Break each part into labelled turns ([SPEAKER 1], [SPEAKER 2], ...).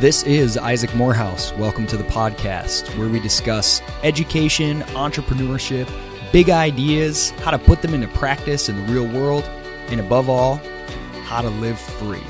[SPEAKER 1] This is Isaac Morehouse. Welcome to the podcast where we discuss education, entrepreneurship, big ideas, how to put them into practice in the real world, and above all, how to live free.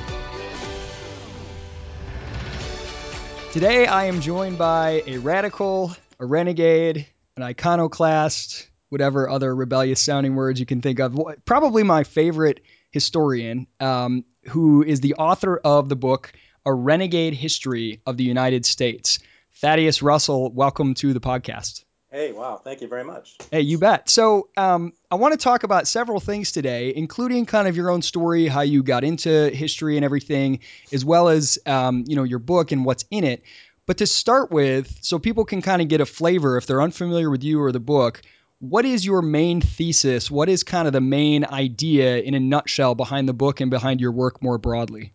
[SPEAKER 1] Today, I am joined by a radical, a renegade, an iconoclast, whatever other rebellious sounding words you can think of. Probably my favorite historian, um, who is the author of the book A Renegade History of the United States. Thaddeus Russell, welcome to the podcast.
[SPEAKER 2] Hey, wow. Thank you very much.
[SPEAKER 1] Hey, you bet. So, um, I want to talk about several things today, including kind of your own story, how you got into history and everything, as well as, um, you know, your book and what's in it. But to start with, so people can kind of get a flavor if they're unfamiliar with you or the book, what is your main thesis? What is kind of the main idea in a nutshell behind the book and behind your work more broadly?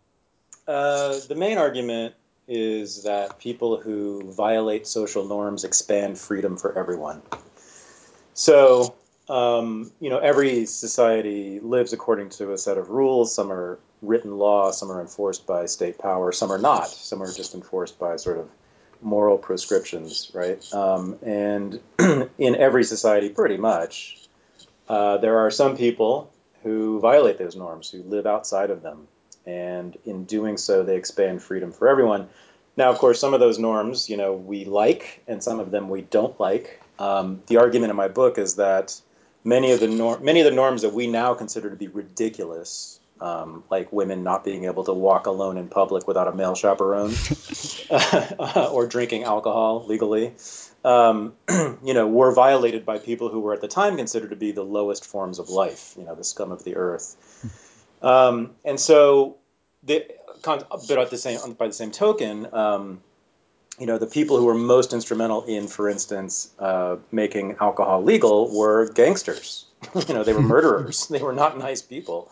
[SPEAKER 2] Uh, the main argument is that people who violate social norms expand freedom for everyone. So, um, you know, every society lives according to a set of rules. Some are written law, some are enforced by state power, some are not. Some are just enforced by sort of moral prescriptions, right? Um, and in every society, pretty much, uh, there are some people who violate those norms, who live outside of them. And in doing so, they expand freedom for everyone. Now, of course, some of those norms, you know, we like, and some of them we don't like. Um, the argument in my book is that many of the norm, many of the norms that we now consider to be ridiculous um, like women not being able to walk alone in public without a male chaperone, or drinking alcohol legally, um, you know, were violated by people who were at the time considered to be the lowest forms of life, you know, the scum of the earth. Um, and so, the, but at the same by the same token, um, you know, the people who were most instrumental in, for instance, uh, making alcohol legal were gangsters. you know, they were murderers. they were not nice people.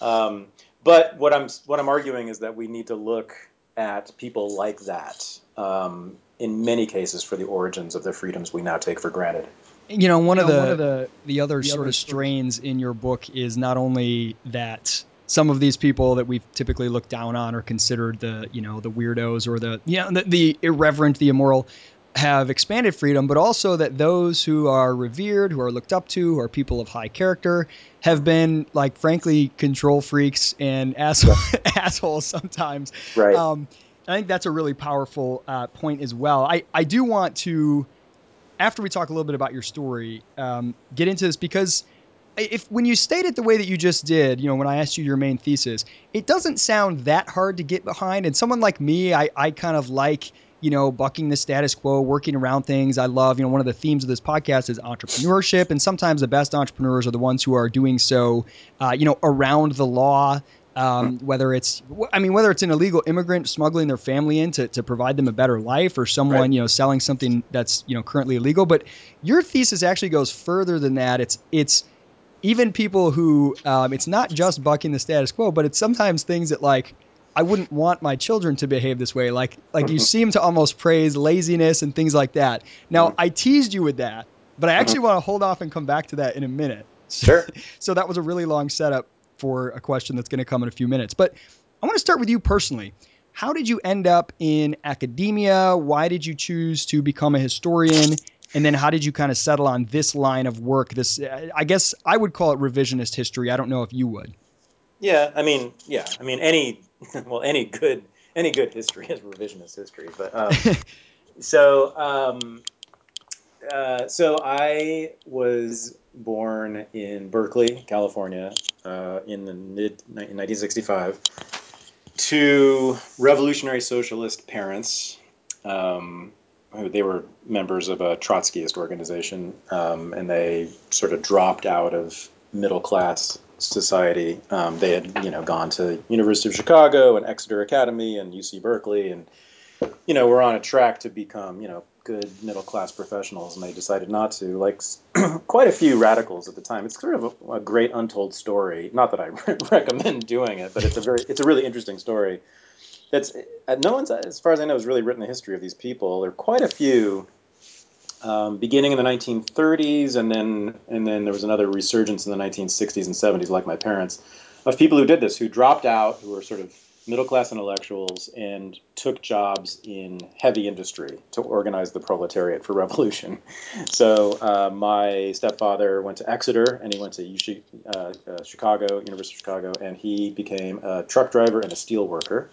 [SPEAKER 2] Um, but what I'm what I'm arguing is that we need to look at people like that um, in many cases for the origins of the freedoms we now take for granted.
[SPEAKER 1] You know, one, you know, of, the, one of the the other the sort other of strains in your book is not only that some of these people that we've typically looked down on are considered the you know the weirdos or the you know, the, the irreverent, the immoral have expanded freedom, but also that those who are revered, who are looked up to, who are people of high character, have been like frankly control freaks and asshole, assholes sometimes.
[SPEAKER 2] Right.
[SPEAKER 1] Um, I think that's a really powerful uh, point as well. I I do want to, after we talk a little bit about your story, um, get into this because if when you state it the way that you just did, you know, when I asked you your main thesis, it doesn't sound that hard to get behind. And someone like me, I, I kind of like, you know, bucking the status quo, working around things. I love, you know, one of the themes of this podcast is entrepreneurship. And sometimes the best entrepreneurs are the ones who are doing so, uh, you know, around the law. Um, whether it's, I mean, whether it's an illegal immigrant smuggling their family in to, to provide them a better life or someone, right. you know, selling something that's, you know, currently illegal. But your thesis actually goes further than that. It's, it's, even people who um, it's not just bucking the status quo, but it's sometimes things that like I wouldn't want my children to behave this way. Like like you seem to almost praise laziness and things like that. Now I teased you with that, but I actually want to hold off and come back to that in a minute.
[SPEAKER 2] Sure.
[SPEAKER 1] so that was a really long setup for a question that's going to come in a few minutes. But I want to start with you personally. How did you end up in academia? Why did you choose to become a historian? and then how did you kind of settle on this line of work this i guess i would call it revisionist history i don't know if you would
[SPEAKER 2] yeah i mean yeah i mean any well any good any good history is revisionist history but um, so um, uh, so i was born in berkeley california uh, in the mid 1965 to revolutionary socialist parents um, they were members of a Trotskyist organization, um, and they sort of dropped out of middle class society. Um, they had, you know, gone to University of Chicago and Exeter Academy and UC Berkeley, and you know, were on a track to become, you know, good middle class professionals, and they decided not to. Like quite a few radicals at the time. It's sort of a, a great untold story. Not that I recommend doing it, but it's a very, it's a really interesting story that's uh, no one's as far as I know has really written the history of these people. There are quite a few, um, beginning in the 1930s, and then and then there was another resurgence in the 1960s and 70s, like my parents, of people who did this, who dropped out, who were sort of middle class intellectuals and took jobs in heavy industry to organize the proletariat for revolution. So uh, my stepfather went to Exeter and he went to UC, uh, uh, Chicago, University of Chicago, and he became a truck driver and a steel worker.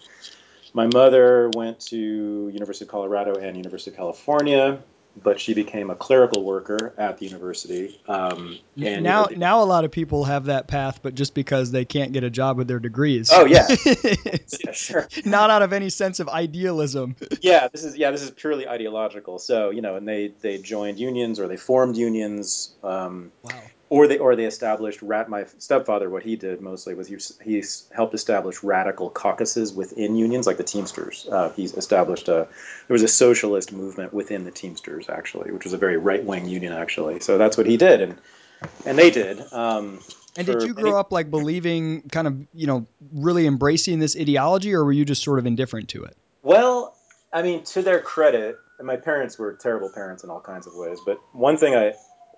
[SPEAKER 2] My mother went to University of Colorado and University of California but she became a clerical worker at the university. Um,
[SPEAKER 1] and now, you know, now a lot of people have that path, but just because they can't get a job with their degrees.
[SPEAKER 2] Oh yeah, yeah, sure.
[SPEAKER 1] Not out of any sense of idealism.
[SPEAKER 2] yeah, this is yeah, this is purely ideological. So you know, and they they joined unions or they formed unions. Um, wow or they or they established rat. My stepfather, what he did mostly was he he helped establish radical caucuses within unions, like the Teamsters. Uh, he established a there was a socialist movement within the Teamsters actually, which was a very right wing union actually. So that's what he did, and and they did. Um,
[SPEAKER 1] and did you grow up like believing, kind of, you know, really embracing this ideology, or were you just sort of indifferent to it?
[SPEAKER 2] Well, I mean, to their credit, my parents were terrible parents in all kinds of ways. But one thing I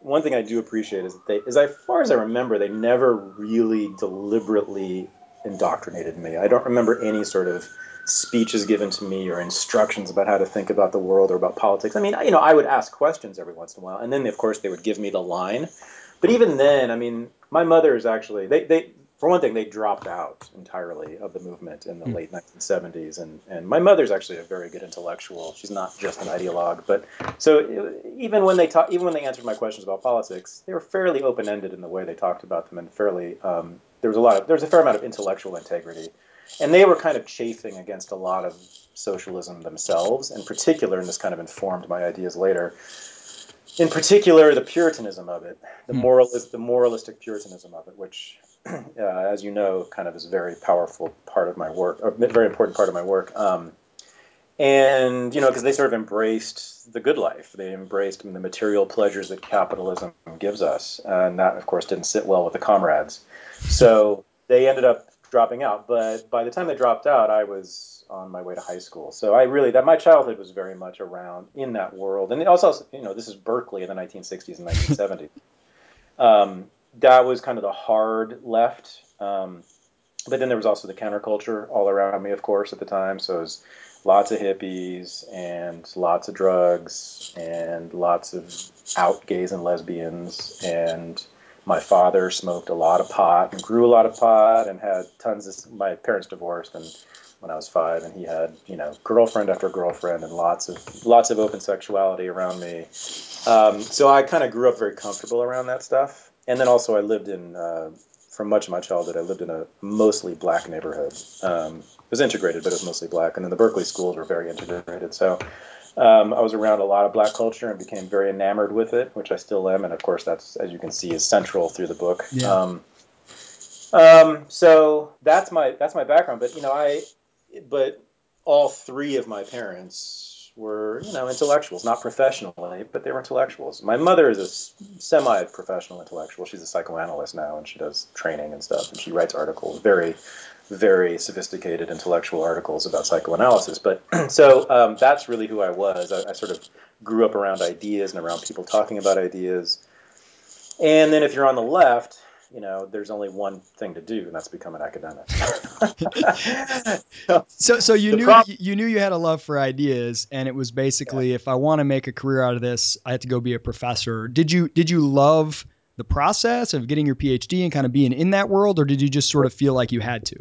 [SPEAKER 2] one thing I do appreciate is that they, as far as I remember, they never really deliberately indoctrinated me. I don't remember any sort of speeches given to me or instructions about how to think about the world or about politics. I mean, you know, I would ask questions every once in a while, and then of course they would give me the line. But even then, I mean, my mother is actually they they for one thing, they dropped out entirely of the movement in the mm. late 1970s. And, and my mother's actually a very good intellectual. She's not just an ideologue. But so even when they talk, even when they answered my questions about politics, they were fairly open ended in the way they talked about them, and fairly um, there was a lot of there was a fair amount of intellectual integrity. And they were kind of chafing against a lot of socialism themselves, in particular, and this kind of informed my ideas later in particular the Puritanism of it, the hmm. moralist, the moralistic Puritanism of it, which as you know, kind of is a very powerful part of my work, a very important part of my work. Um, and you know, because they sort of embraced the good life, they embraced the material pleasures that capitalism gives us, and that, of course, didn't sit well with the comrades. So they ended up dropping out. But by the time they dropped out, I was on my way to high school. So I really that my childhood was very much around in that world, and also, you know, this is Berkeley in the 1960s and 1970s. um, that was kind of the hard left. Um, but then there was also the counterculture all around me, of course, at the time. So it was lots of hippies and lots of drugs and lots of out gays and lesbians. And my father smoked a lot of pot and grew a lot of pot and had tons of. My parents divorced and when I was five, and he had you know girlfriend after girlfriend and lots of lots of open sexuality around me. Um, so I kind of grew up very comfortable around that stuff and then also I lived in uh, for much of my childhood. I lived in a mostly black neighborhood. Um, it was integrated, but it was mostly black. And then the Berkeley schools were very integrated. So um, I was around a lot of black culture and became very enamored with it, which I still am. And of course, that's as you can see is central through the book. Yeah. Um, um so that's my that's my background. But you know, I but all three of my parents were, you know, intellectuals, not professionally, but they were intellectuals. My mother is a semi-professional intellectual. She's a psychoanalyst now, and she does training and stuff, and she writes articles, very, very sophisticated intellectual articles about psychoanalysis. But so um, that's really who I was. I, I sort of grew up around ideas and around people talking about ideas. And then if you're on the left, you know, there's only one thing to do, and that's become an academic.
[SPEAKER 1] so, so you knew you knew you had a love for ideas, and it was basically, yeah. if I want to make a career out of this, I have to go be a professor. Did you did you love the process of getting your PhD and kind of being in that world, or did you just sort of feel like you had to?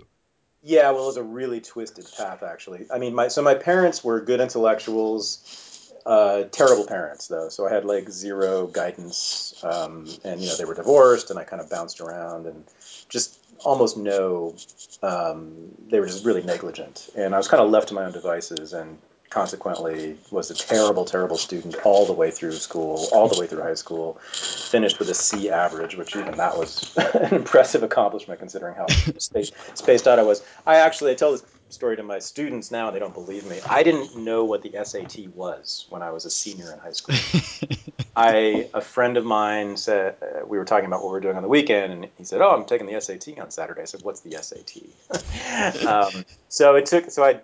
[SPEAKER 2] Yeah, well, it was a really twisted path, actually. I mean, my so my parents were good intellectuals uh, terrible parents though, so I had like zero guidance, um, and you know they were divorced, and I kind of bounced around, and just almost no. Um, they were just really negligent, and I was kind of left to my own devices, and consequently was a terrible, terrible student all the way through school, all the way through high school. Finished with a C average, which even that was an impressive accomplishment considering how spaced, spaced out I was. I actually I tell this story to my students now, and they don't believe me. I didn't know what the SAT was when I was a senior in high school. I a friend of mine said uh, we were talking about what we are doing on the weekend, and he said, "Oh, I'm taking the SAT on Saturday." I said, "What's the SAT?" um, so it took so I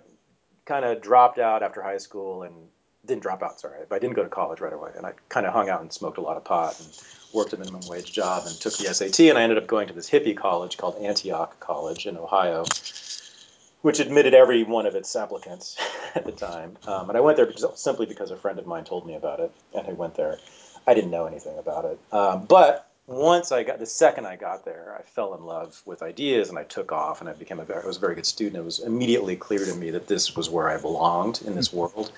[SPEAKER 2] kind of dropped out after high school and didn't drop out. Sorry, but I didn't go to college right away, and I kind of hung out and smoked a lot of pot and worked a minimum wage job and took the SAT, and I ended up going to this hippie college called Antioch College in Ohio which admitted every one of its applicants at the time. Um, and I went there because, simply because a friend of mine told me about it, and I went there. I didn't know anything about it, um, but once I got the second I got there, I fell in love with ideas, and I took off, and I became a very, I was a very good student. It was immediately clear to me that this was where I belonged in this world.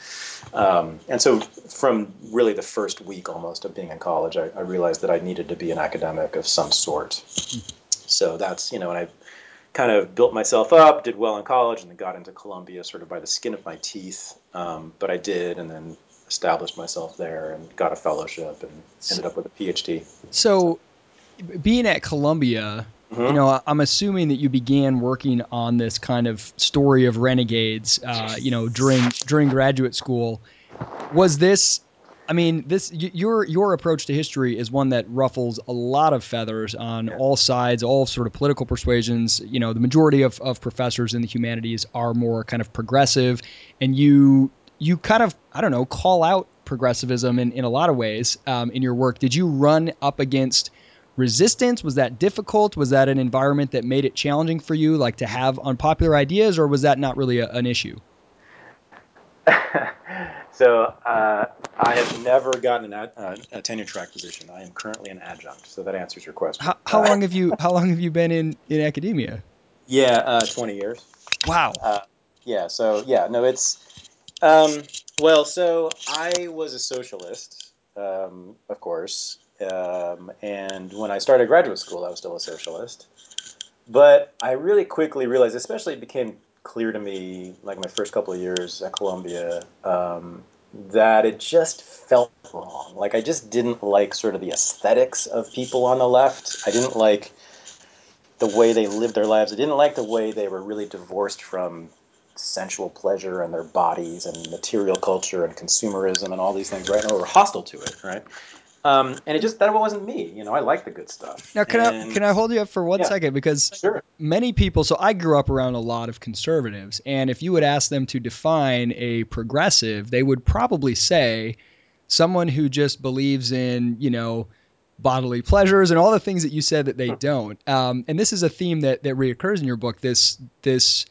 [SPEAKER 2] Um, and so, from really the first week almost of being in college, I, I realized that I needed to be an academic of some sort. So that's you know, and I kind of built myself up, did well in college, and then got into Columbia sort of by the skin of my teeth. Um, but I did, and then established myself there and got a fellowship and ended up with a PhD.
[SPEAKER 1] So, being at Columbia, mm-hmm. you know, I'm assuming that you began working on this kind of story of renegades, uh, you know, during during graduate school. Was this I mean, this your your approach to history is one that ruffles a lot of feathers on yeah. all sides, all sort of political persuasions. You know, the majority of, of professors in the humanities are more kind of progressive, and you you kind of I don't know call out progressivism in, in a lot of ways um, in your work. Did you run up against resistance? Was that difficult? Was that an environment that made it challenging for you, like to have unpopular ideas, or was that not really a, an issue?
[SPEAKER 2] so uh, I have never gotten an, uh, a tenure track position. I am currently an adjunct. So that answers your question.
[SPEAKER 1] How, how long have you How long have you been in in academia?
[SPEAKER 2] Yeah, uh, twenty years.
[SPEAKER 1] Wow.
[SPEAKER 2] Uh, yeah. So yeah, no, it's um, well. So I was a socialist, um, of course, um, and when I started graduate school, I was still a socialist. But I really quickly realized, especially it became clear to me, like my first couple of years at Columbia, um, that it just felt wrong. Like I just didn't like sort of the aesthetics of people on the left. I didn't like the way they lived their lives. I didn't like the way they were really divorced from sensual pleasure and their bodies and material culture and consumerism and all these things, right? Or were hostile to it, right? Um, and it just that wasn't me. You know, I like the good stuff.
[SPEAKER 1] Now, can
[SPEAKER 2] and,
[SPEAKER 1] I can I hold you up for one yeah, second because
[SPEAKER 2] sure.
[SPEAKER 1] many people. So I grew up around a lot of conservatives, and if you would ask them to define a progressive, they would probably say someone who just believes in you know bodily pleasures and all the things that you said that they don't. Um, and this is a theme that that reoccurs in your book. This this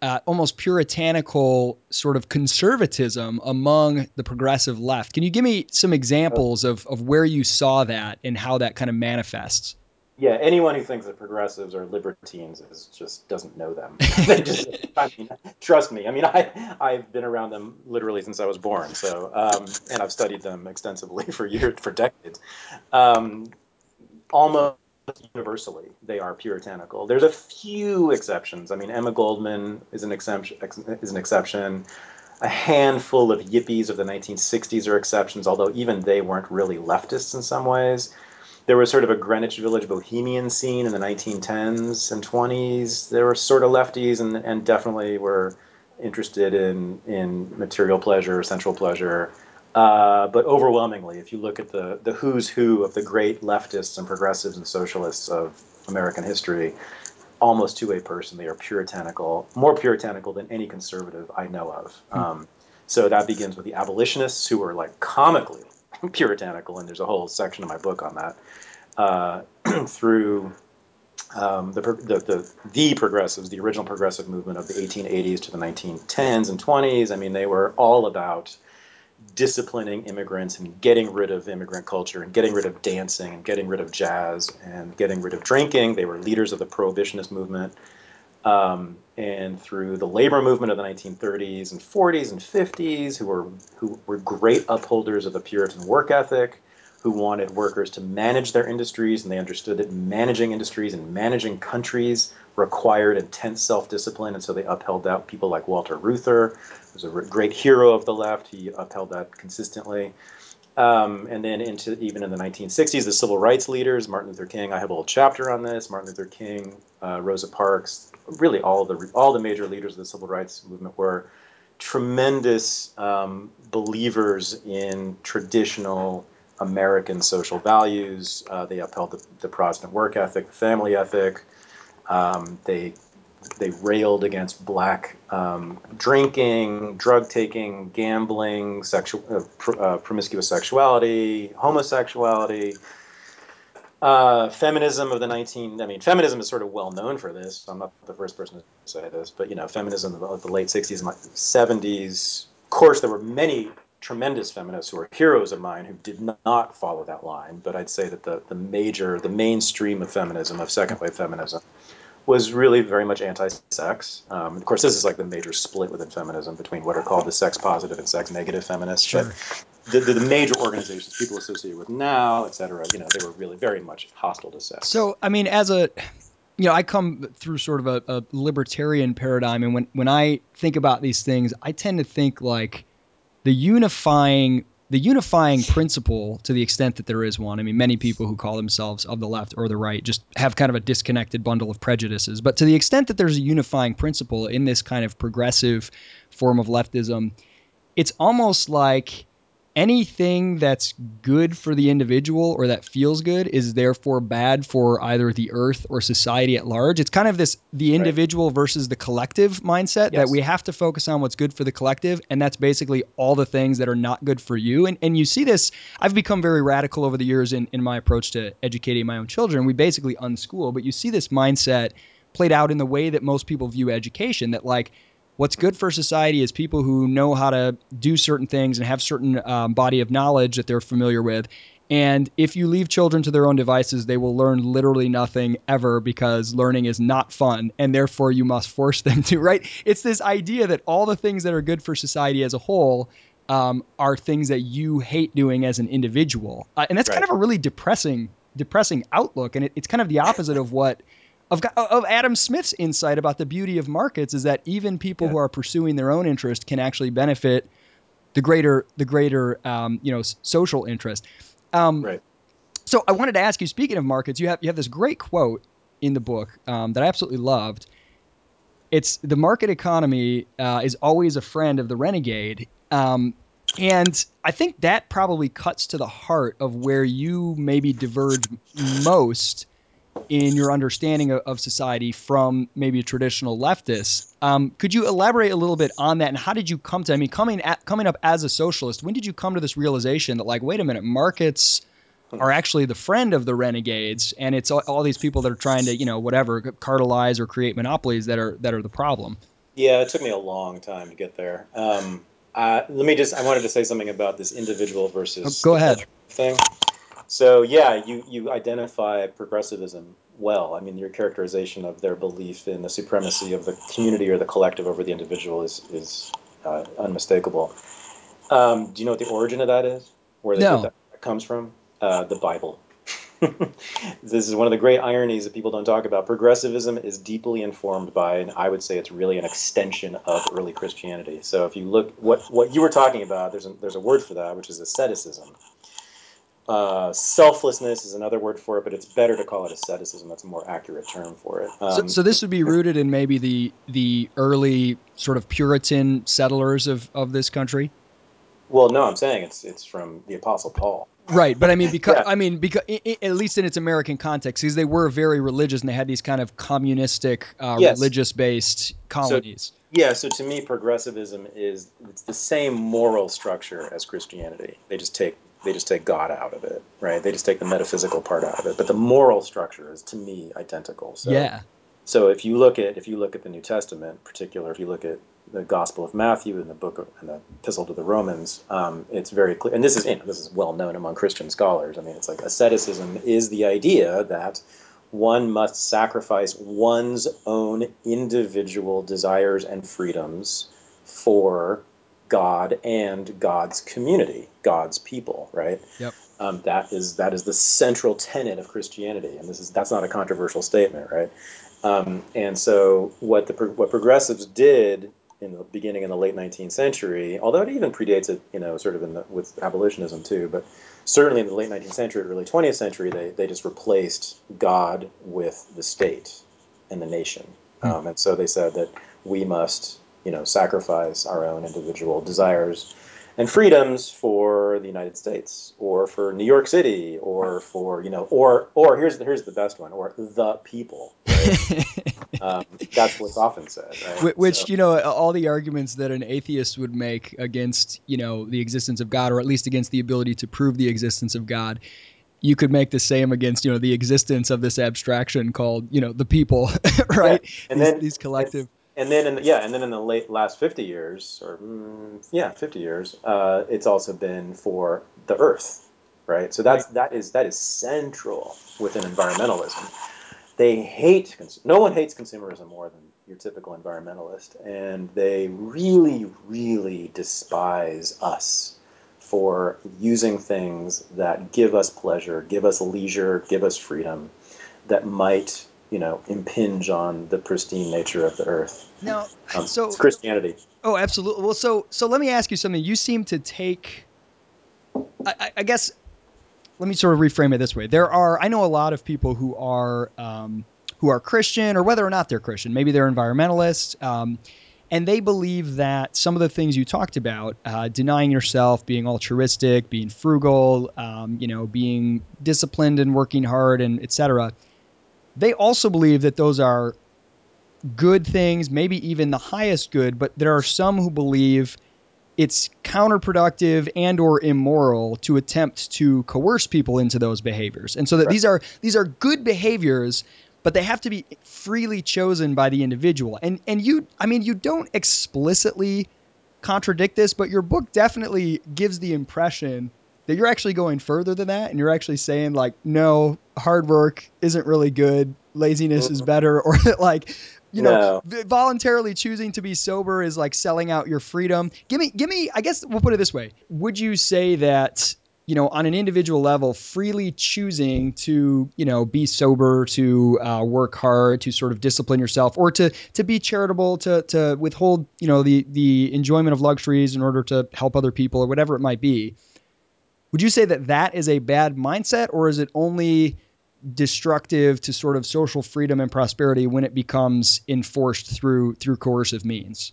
[SPEAKER 1] uh, almost puritanical sort of conservatism among the progressive left. Can you give me some examples of, of where you saw that and how that kind of manifests?
[SPEAKER 2] Yeah, anyone who thinks that progressives are libertines is just doesn't know them. they just, I mean, trust me. I mean, I I've been around them literally since I was born. So, um, and I've studied them extensively for years, for decades. Um, almost universally they are puritanical. There's a few exceptions. I mean, Emma Goldman is an exception. Is an exception. A handful of yippies of the 1960s are exceptions, although even they weren't really leftists in some ways. There was sort of a Greenwich Village bohemian scene in the 1910s and 20s. There were sort of lefties and, and definitely were interested in, in material pleasure, sensual pleasure. Uh, but overwhelmingly, if you look at the, the who's who of the great leftists and progressives and socialists of American history, almost to a person, they are puritanical, more puritanical than any conservative I know of. Hmm. Um, so that begins with the abolitionists, who are like comically puritanical, and there's a whole section of my book on that. Uh, through um, the, the, the, the progressives, the original progressive movement of the 1880s to the 1910s and 20s. I mean, they were all about disciplining immigrants and getting rid of immigrant culture and getting rid of dancing and getting rid of jazz and getting rid of drinking. They were leaders of the prohibitionist movement. Um, and through the labor movement of the 1930s and 40s and 50s, who were who were great upholders of the Puritan work ethic, who wanted workers to manage their industries, and they understood that managing industries and managing countries required intense self-discipline, and so they upheld that. People like Walter Reuther, was a great hero of the left. He upheld that consistently. Um, and then into even in the 1960s, the civil rights leaders, Martin Luther King. I have a whole chapter on this. Martin Luther King, uh, Rosa Parks, really all the all the major leaders of the civil rights movement were tremendous um, believers in traditional American social values. Uh, they upheld the, the, Protestant work ethic, the family ethic. Um, they they railed against black um, drinking, drug taking, gambling, sexual uh, pr- uh, promiscuous sexuality, homosexuality. Uh, feminism of the 19, I mean, feminism is sort of well known for this. I'm not the first person to say this, but, you know, feminism of the late 60s and 70s. Of course, there were many tremendous feminists who are heroes of mine who did not follow that line. But I'd say that the, the major, the mainstream of feminism, of second wave feminism, was really very much anti-sex. Um, of course, this is like the major split within feminism between what are called the sex positive and sex negative feminists.
[SPEAKER 1] Sure.
[SPEAKER 2] But the, the, the major organizations people associated with now, et cetera, you know, they were really very much hostile to sex.
[SPEAKER 1] So, I mean, as a, you know, I come through sort of a, a libertarian paradigm, and when when I think about these things, I tend to think like the unifying the unifying principle to the extent that there is one. I mean many people who call themselves of the left or the right just have kind of a disconnected bundle of prejudices. But to the extent that there's a unifying principle in this kind of progressive form of leftism it's almost like anything that's good for the individual or that feels good is therefore bad for either the earth or society at large. It's kind of this the individual right. versus the collective mindset yes. that we have to focus on what's good for the collective. And that's basically all the things that are not good for you. And, and you see this, I've become very radical over the years in, in my approach to educating my own children. We basically unschool, but you see this mindset played out in the way that most people view education that like what's good for society is people who know how to do certain things and have certain um, body of knowledge that they're familiar with. And if you leave children to their own devices, they will learn literally nothing ever because learning is not fun and therefore you must force them to, right? It's this idea that all the things that are good for society as a whole um, are things that you hate doing as an individual. Uh, and that's right. kind of a really depressing depressing outlook and it, it's kind of the opposite of what of, of Adam Smith's insight about the beauty of markets is that even people yeah. who are pursuing their own interest can actually benefit the greater the greater um, you know social interest. Um,
[SPEAKER 2] right.
[SPEAKER 1] So I wanted to ask you. Speaking of markets, you have you have this great quote in the book um, that I absolutely loved. It's the market economy uh, is always a friend of the renegade. Um, and I think that probably cuts to the heart of where you maybe diverge most in your understanding of, of society from maybe a traditional leftist. Um, could you elaborate a little bit on that, and how did you come to? I mean, coming at, coming up as a socialist, when did you come to this realization that, like, wait a minute, markets are actually the friend of the renegades, and it's all, all these people that are trying to, you know, whatever, cartelize or create monopolies that are that are the problem.
[SPEAKER 2] Yeah, it took me a long time to get there. Um, uh, let me just—I wanted to say something about this individual versus
[SPEAKER 1] oh, go ahead
[SPEAKER 2] thing. So yeah, you you identify progressivism well. I mean, your characterization of their belief in the supremacy of the community or the collective over the individual is is uh, unmistakable. Um, do you know what the origin of that is? Where,
[SPEAKER 1] no.
[SPEAKER 2] that comes from? Uh, the Bible. this is one of the great ironies that people don't talk about. Progressivism is deeply informed by, and I would say it's really an extension of early Christianity. So if you look what what you were talking about, there's a, there's a word for that, which is asceticism. Uh, selflessness is another word for it, but it's better to call it asceticism. That's a more accurate term for it.
[SPEAKER 1] Um, so, so, this would be rooted in maybe the the early sort of Puritan settlers of, of this country.
[SPEAKER 2] Well, no, I'm saying it's it's from the Apostle Paul.
[SPEAKER 1] Right, but I mean, because yeah. I mean, because at least in its American context, because they were very religious and they had these kind of communistic, uh, yes. religious-based colonies.
[SPEAKER 2] So, yeah, so to me, progressivism is it's the same moral structure as Christianity. They just take they just take God out of it, right? They just take the metaphysical part out of it, but the moral structure is to me identical. So,
[SPEAKER 1] yeah.
[SPEAKER 2] So if you look at if you look at the New Testament, in particular, if you look at the Gospel of Matthew and the book of, and the Epistle to the Romans, um, it's very clear, and this is you know, this is well known among Christian scholars. I mean, it's like asceticism is the idea that one must sacrifice one's own individual desires and freedoms for God and God's community, God's people, right?
[SPEAKER 1] Yep.
[SPEAKER 2] Um, that is that is the central tenet of Christianity, and this is that's not a controversial statement, right? Um, and so what the what progressives did in the beginning in the late 19th century, although it even predates it, you know, sort of in the, with abolitionism too, but certainly in the late 19th century, early 20th century, they, they just replaced God with the state and the nation. Hmm. Um, and so they said that we must you know, sacrifice our own individual desires and freedoms for the United States or for New York City or for you know or or here's the, here's the best one or the people. Right? um, that's what's often said. Right?
[SPEAKER 1] Which so. you know all the arguments that an atheist would make against you know the existence of God or at least against the ability to prove the existence of God you could make the same against you know the existence of this abstraction called you know the people, right?
[SPEAKER 2] Yeah. And
[SPEAKER 1] these,
[SPEAKER 2] then
[SPEAKER 1] these collective.
[SPEAKER 2] And then, in the, yeah, and then in the late last fifty years, or mm, yeah, fifty years, uh, it's also been for the Earth, right? So that's that is that is central within environmentalism. They hate no one hates consumerism more than your typical environmentalist, and they really, really despise us for using things that give us pleasure, give us leisure, give us freedom, that might you know impinge on the pristine nature of the earth.
[SPEAKER 1] Now, um, so
[SPEAKER 2] it's Christianity.
[SPEAKER 1] Oh, absolutely. Well, so so let me ask you something. You seem to take, I, I guess, let me sort of reframe it this way. There are, I know a lot of people who are um, who are Christian, or whether or not they're Christian, maybe they're environmentalists. Um, and they believe that some of the things you talked about, uh, denying yourself, being altruistic, being frugal, um, you know, being disciplined and working hard, and etc. They also believe that those are good things, maybe even the highest good, but there are some who believe it's counterproductive and or immoral to attempt to coerce people into those behaviors. And so that right. these are these are good behaviors, but they have to be freely chosen by the individual. And and you I mean you don't explicitly contradict this, but your book definitely gives the impression that you're actually going further than that and you're actually saying like no, hard work isn't really good, laziness is better or that like you know no. voluntarily choosing to be sober is like selling out your freedom. Give me give me i guess we'll put it this way. Would you say that you know on an individual level freely choosing to you know be sober to uh, work hard to sort of discipline yourself or to to be charitable to to withhold you know the the enjoyment of luxuries in order to help other people or whatever it might be would you say that that is a bad mindset or is it only destructive to sort of social freedom and prosperity when it becomes enforced through through coercive means?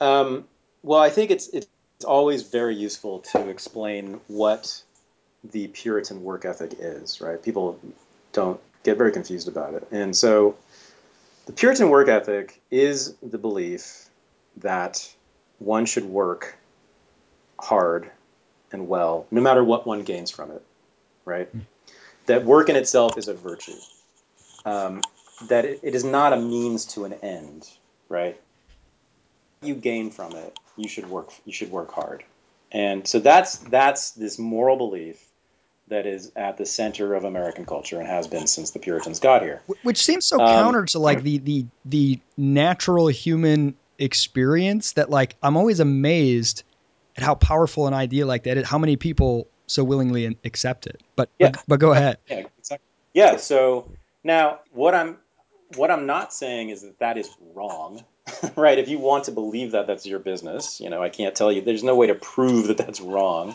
[SPEAKER 2] Um, well, I think it's it's always very useful to explain what the Puritan work ethic is. Right? People don't get very confused about it, and so the Puritan work ethic is the belief that one should work hard and well, no matter what one gains from it. Right? Mm that work in itself is a virtue. Um, that it, it is not a means to an end, right? You gain from it. You should work. You should work hard, and so that's that's this moral belief that is at the center of American culture and has been since the Puritans got here.
[SPEAKER 1] Which seems so um, counter to like the the the natural human experience that like I'm always amazed at how powerful an idea like that. How many people so willingly accept it. But yeah. but, but go ahead.
[SPEAKER 2] Yeah, exactly. Yeah. So now what I'm what I'm not saying is that that is wrong, right? If you want to believe that, that's your business. You know, I can't tell you. There's no way to prove that that's wrong.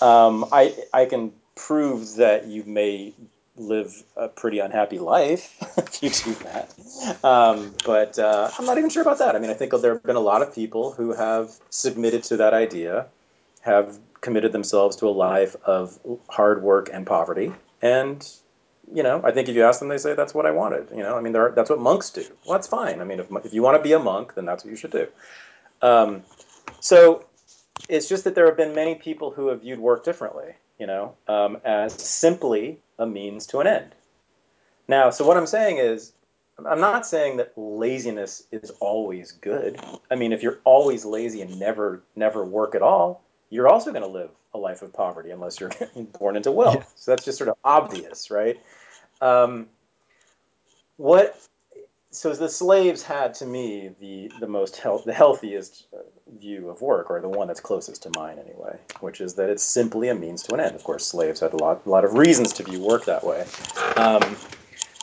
[SPEAKER 2] Um, I I can prove that you may live a pretty unhappy life if you do that. Um, but uh, I'm not even sure about that. I mean, I think there have been a lot of people who have submitted to that idea, have committed themselves to a life of hard work and poverty. And, you know, I think if you ask them, they say, that's what I wanted. You know, I mean, that's what monks do. Well, that's fine. I mean, if, if you want to be a monk, then that's what you should do. Um, so it's just that there have been many people who have viewed work differently, you know, um, as simply a means to an end. Now, so what I'm saying is, I'm not saying that laziness is always good. I mean, if you're always lazy and never never work at all, you're also going to live a life of poverty unless you're born into wealth. Yeah. So that's just sort of obvious, right? Um, what? So the slaves had, to me, the the most health, the healthiest uh, view of work, or the one that's closest to mine anyway, which is that it's simply a means to an end. Of course, slaves had a lot, a lot of reasons to view work that way. Um,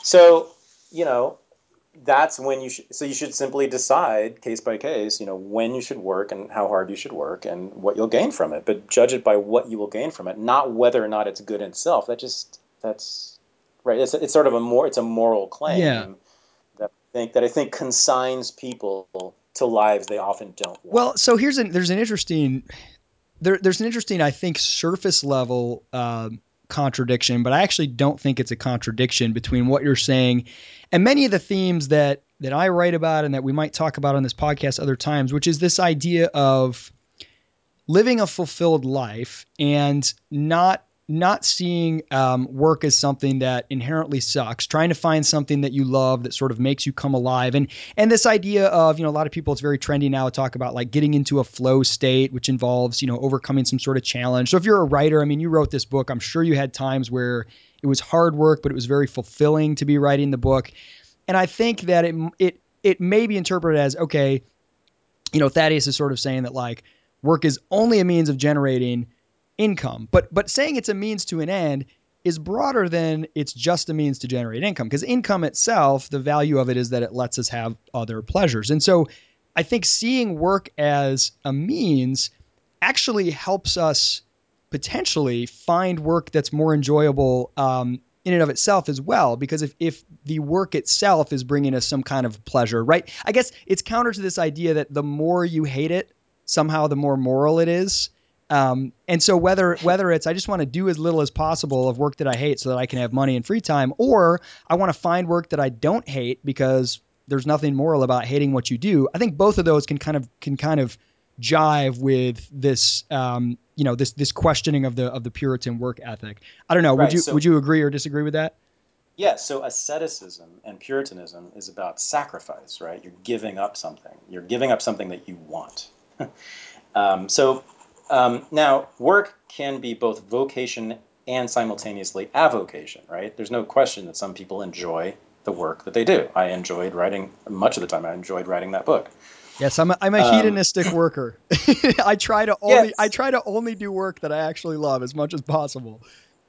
[SPEAKER 2] so, you know, that's when you should so you should simply decide case by case you know when you should work and how hard you should work and what you'll gain from it but judge it by what you will gain from it not whether or not it's good in itself that just that's right it's, it's sort of a more it's a moral claim
[SPEAKER 1] yeah.
[SPEAKER 2] Think that I think consigns people to lives they often don't want.
[SPEAKER 1] well so here's an there's an interesting there, there's an interesting I think surface level um, contradiction, but I actually don't think it's a contradiction between what you're saying and many of the themes that that I write about and that we might talk about on this podcast other times, which is this idea of living a fulfilled life and not not seeing um, work as something that inherently sucks, trying to find something that you love that sort of makes you come alive, and and this idea of you know a lot of people it's very trendy now to talk about like getting into a flow state, which involves you know overcoming some sort of challenge. So if you're a writer, I mean, you wrote this book, I'm sure you had times where it was hard work, but it was very fulfilling to be writing the book, and I think that it it it may be interpreted as okay, you know, Thaddeus is sort of saying that like work is only a means of generating income. But but saying it's a means to an end is broader than it's just a means to generate income because income itself, the value of it is that it lets us have other pleasures. And so I think seeing work as a means actually helps us potentially find work that's more enjoyable um, in and of itself as well. Because if, if the work itself is bringing us some kind of pleasure, right? I guess it's counter to this idea that the more you hate it, somehow the more moral it is. Um, and so whether whether it's I just want to do as little as possible of work that I hate so that I can have money and free time, or I want to find work that I don't hate because there's nothing moral about hating what you do. I think both of those can kind of can kind of jive with this um, you know this this questioning of the of the Puritan work ethic. I don't know. Right, would you so, would you agree or disagree with that?
[SPEAKER 2] Yeah. So asceticism and Puritanism is about sacrifice, right? You're giving up something. You're giving up something that you want. um, so um, now, work can be both vocation and simultaneously avocation, right? There's no question that some people enjoy the work that they do. I enjoyed writing, much of the time, I enjoyed writing that book.
[SPEAKER 1] Yes, I'm a, I'm a um, hedonistic worker. I try to only yes. I try to only do work that I actually love as much as possible.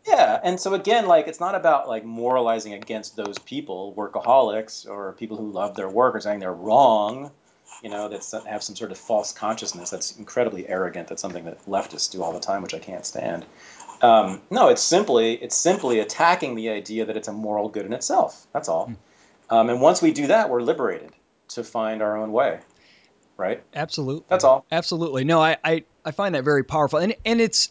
[SPEAKER 2] Yeah, and so again, like it's not about like moralizing against those people, workaholics, or people who love their work, or saying they're wrong you know, that have some sort of false consciousness that's incredibly arrogant. That's something that leftists do all the time, which I can't stand. Um, no, it's simply it's simply attacking the idea that it's a moral good in itself. That's all. Hmm. Um, and once we do that, we're liberated to find our own way. Right.
[SPEAKER 1] Absolutely.
[SPEAKER 2] That's all.
[SPEAKER 1] Absolutely. No, I, I, I find that very powerful, and and it's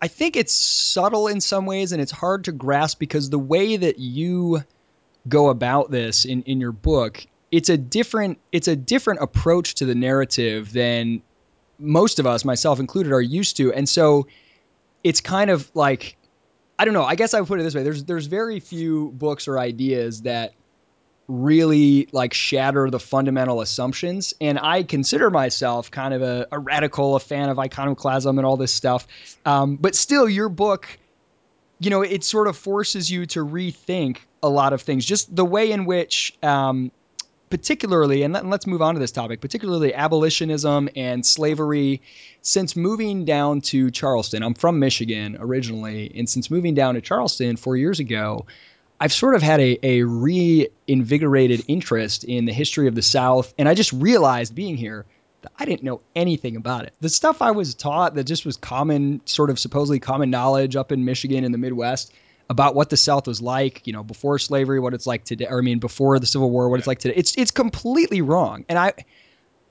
[SPEAKER 1] I think it's subtle in some ways, and it's hard to grasp because the way that you go about this in in your book it's a different it's a different approach to the narrative than most of us, myself included, are used to. And so it's kind of like I don't know, I guess I would put it this way. There's there's very few books or ideas that really like shatter the fundamental assumptions. And I consider myself kind of a, a radical, a fan of iconoclasm and all this stuff. Um, but still, your book, you know, it sort of forces you to rethink a lot of things. Just the way in which um, particularly, and, let, us move on to this topic, particularly abolitionism and slavery. Since moving down to Charleston, I'm from Michigan originally, and since moving down to Charleston four years ago, I've sort of had a, a reinvigorated interest in the history of the South. And I just realized being here that I didn't know anything about it. The stuff I was taught that just was common, sort of supposedly common knowledge up in Michigan in the Midwest, about what the South was like, you know, before slavery, what it's like today, or I mean, before the Civil War, what it's like today. It's it's completely wrong. And I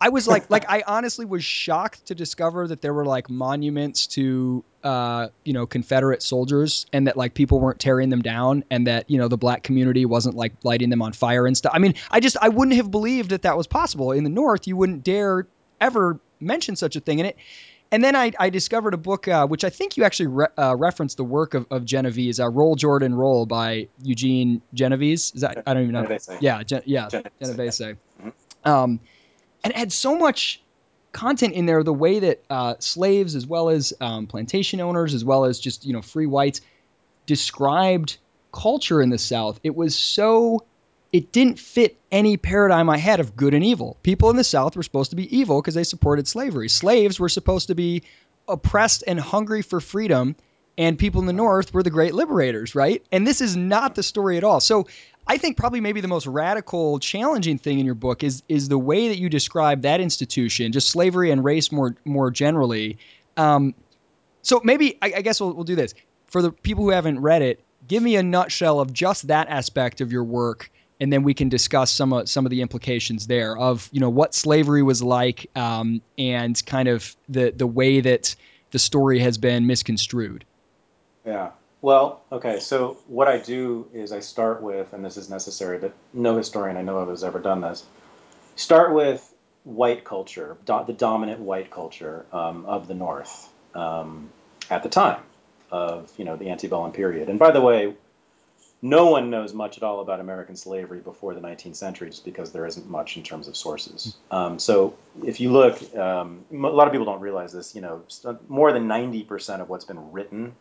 [SPEAKER 1] I was like like I honestly was shocked to discover that there were like monuments to uh, you know, Confederate soldiers and that like people weren't tearing them down and that, you know, the black community wasn't like lighting them on fire and stuff. I mean, I just I wouldn't have believed that that was possible. In the North, you wouldn't dare ever mention such a thing. And it and then I, I discovered a book uh, which I think you actually re- uh, referenced the work of, of Genovese, uh, "Roll Jordan Roll" by Eugene Genovese. Is that I don't even know. Genovese. Yeah, Gen- yeah, Genovese. Genovese. Mm-hmm. Um, and it had so much content in there. The way that uh, slaves, as well as um, plantation owners, as well as just you know free whites, described culture in the South. It was so it didn't fit any paradigm I had of good and evil. People in the South were supposed to be evil because they supported slavery. Slaves were supposed to be oppressed and hungry for freedom, and people in the North were the great liberators, right? And this is not the story at all. So I think probably maybe the most radical, challenging thing in your book is is the way that you describe that institution, just slavery and race more more generally. Um, so maybe I, I guess we'll, we'll do this for the people who haven't read it. Give me a nutshell of just that aspect of your work and then we can discuss some of some of the implications there of you know what slavery was like um, and kind of the the way that the story has been misconstrued.
[SPEAKER 2] Yeah. Well, okay. So what I do is I start with, and this is necessary, but no historian I know of has ever done this. Start with white culture, do, the dominant white culture um, of the North um, at the time. of you know the antebellum period. And by the way, no one knows much at all about American slavery before the 19th century, just because there isn't much in terms of sources. Um, so if you look, um, a lot of people don't realize this. You know, more than 90% of what's been written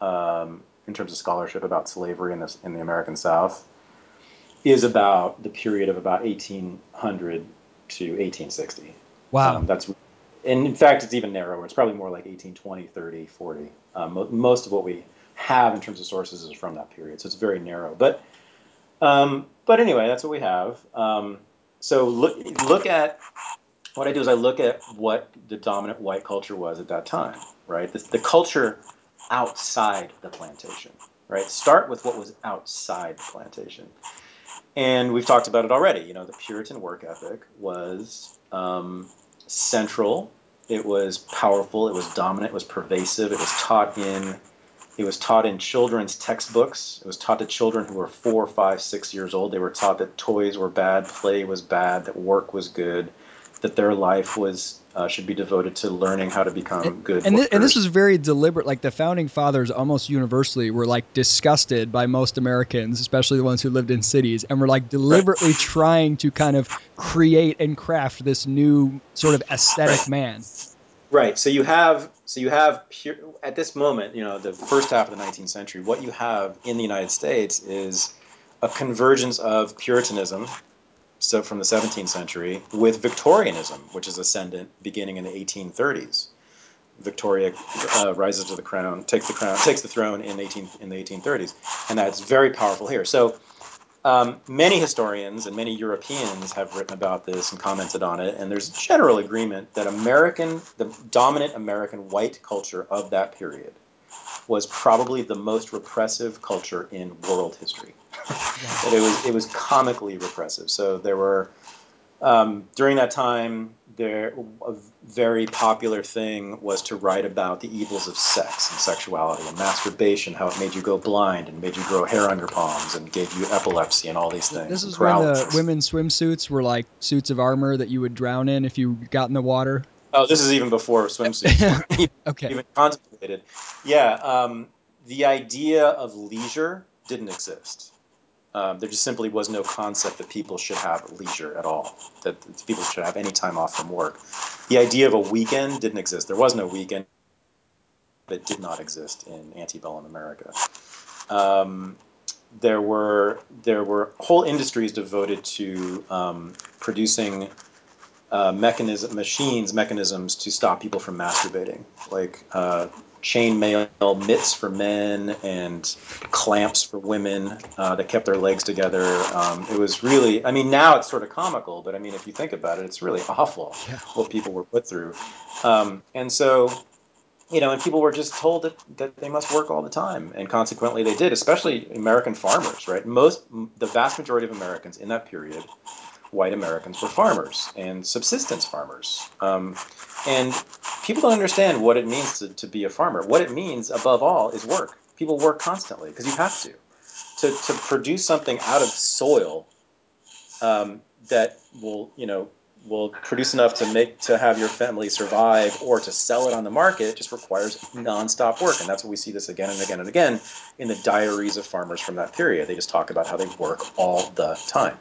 [SPEAKER 2] um, in terms of scholarship about slavery in the in the American South is about the period of about 1800 to 1860.
[SPEAKER 1] Wow.
[SPEAKER 2] Um, that's and in fact, it's even narrower. It's probably more like 1820, 30, 40. Um, most of what we have in terms of sources is from that period, so it's very narrow. But um, but anyway, that's what we have. Um, so look look at what I do is I look at what the dominant white culture was at that time, right? The, the culture outside the plantation, right? Start with what was outside the plantation, and we've talked about it already. You know, the Puritan work ethic was um, central. It was powerful. It was dominant. It was pervasive. It was taught in it was taught in children's textbooks. It was taught to children who were four, five, six years old. They were taught that toys were bad, play was bad, that work was good, that their life was uh, should be devoted to learning how to become
[SPEAKER 1] and,
[SPEAKER 2] good.
[SPEAKER 1] And, th- and this was very deliberate. Like the founding fathers, almost universally, were like disgusted by most Americans, especially the ones who lived in cities, and were like deliberately right. trying to kind of create and craft this new sort of aesthetic
[SPEAKER 2] right.
[SPEAKER 1] man.
[SPEAKER 2] Right. So you have so you have pure, at this moment, you know, the first half of the 19th century, what you have in the United States is a convergence of Puritanism, so from the 17th century, with Victorianism, which is ascendant beginning in the 1830s. Victoria uh, rises to the crown, takes the crown, takes the throne in 18 in the 1830s, and that's very powerful here. So um, many historians and many Europeans have written about this and commented on it, and there's general agreement that American, the dominant American white culture of that period, was probably the most repressive culture in world history. that it was it was comically repressive. So there were um, during that time, there a very popular thing was to write about the evils of sex and sexuality and masturbation, how it made you go blind and made you grow hair on your palms and gave you epilepsy and all these things.
[SPEAKER 1] This is when the women's swimsuits were like suits of armor that you would drown in if you got in the water.
[SPEAKER 2] Oh, this is even before swimsuits
[SPEAKER 1] okay.
[SPEAKER 2] even contemplated. Yeah, um, the idea of leisure didn't exist. Um, there just simply was no concept that people should have leisure at all, that people should have any time off from work. The idea of a weekend didn't exist. There was no weekend. It did not exist in antebellum America. Um, there were there were whole industries devoted to um, producing uh, mechanism machines mechanisms to stop people from masturbating, like uh, chainmail mitts for men and clamps for women uh, that kept their legs together. Um, it was really, I mean, now it's sort of comical, but I mean, if you think about it, it's really awful yeah. what people were put through. Um, and so, you know, and people were just told that, that they must work all the time. And consequently, they did, especially American farmers, right? Most, the vast majority of Americans in that period white Americans were farmers and subsistence farmers. Um, and people don't understand what it means to, to be a farmer. What it means, above all, is work. People work constantly because you have to. To, to produce something out of soil um, that will, you know, will produce enough to make to have your family survive or to sell it on the market just requires nonstop work and that's what we see this again and again and again in the diaries of farmers from that period they just talk about how they work all the time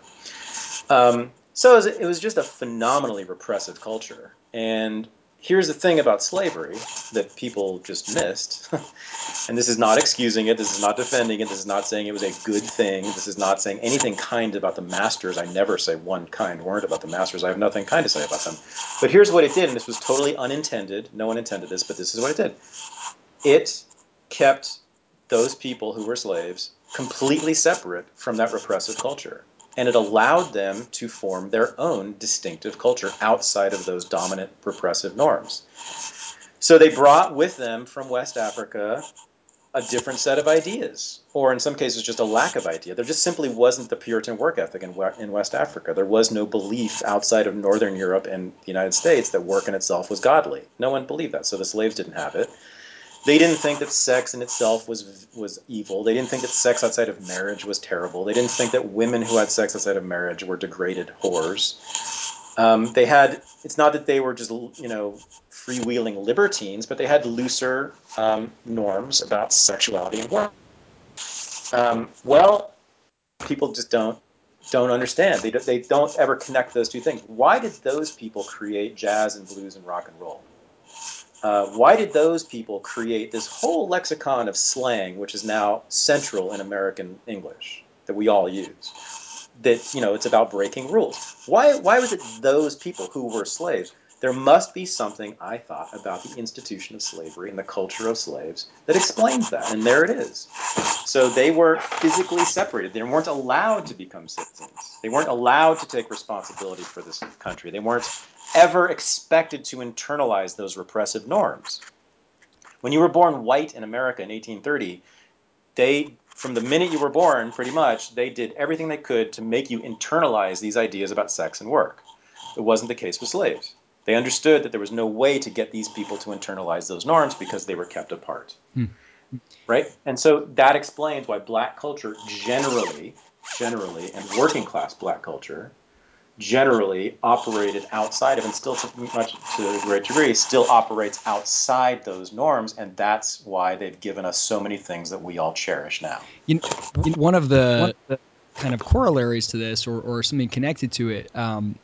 [SPEAKER 2] um, so it was, it was just a phenomenally repressive culture. And here's the thing about slavery that people just missed. and this is not excusing it. This is not defending it. This is not saying it was a good thing. This is not saying anything kind about the masters. I never say one kind word about the masters. I have nothing kind to say about them. But here's what it did, and this was totally unintended. No one intended this, but this is what it did. It kept those people who were slaves completely separate from that repressive culture and it allowed them to form their own distinctive culture outside of those dominant repressive norms. So they brought with them from West Africa a different set of ideas, or in some cases, just a lack of idea. There just simply wasn't the Puritan work ethic in, West Africa. There was no belief outside of Northern Europe and the United States that work in itself was godly. No one believed that, so the slaves didn't have it. They didn't think that sex in itself was was evil. They didn't think that sex outside of marriage was terrible. They didn't think that women who had sex outside of marriage were degraded whores. Um, they had. It's not that they were just you know freewheeling libertines, but they had looser um, norms about sexuality and work. Um, well, people just don't don't understand. They, do, they don't ever connect those two things. Why did those people create jazz and blues and rock and roll? Uh, why did those people create this whole lexicon of slang, which is now central in American English that we all use? That you know, it's about breaking rules. Why? Why was it those people who were slaves? There must be something, I thought, about the institution of slavery and the culture of slaves that explains that, and there it is. So they were physically separated. They weren't allowed to become citizens. They weren't allowed to take responsibility for this country. They weren't ever expected to internalize those repressive norms. When you were born white in America in 1830, they, from the minute you were born, pretty much, they did everything they could to make you internalize these ideas about sex and work. It wasn't the case with slaves. They understood that there was no way to get these people to internalize those norms because they were kept apart. Hmm. Right? And so that explains why black culture generally, generally, and working class black culture generally operated outside of, and still to much to a great degree, still operates outside those norms, and that's why they've given us so many things that we all cherish now.
[SPEAKER 1] You know, one of the kind of corollaries to this, or, or something connected to it, um,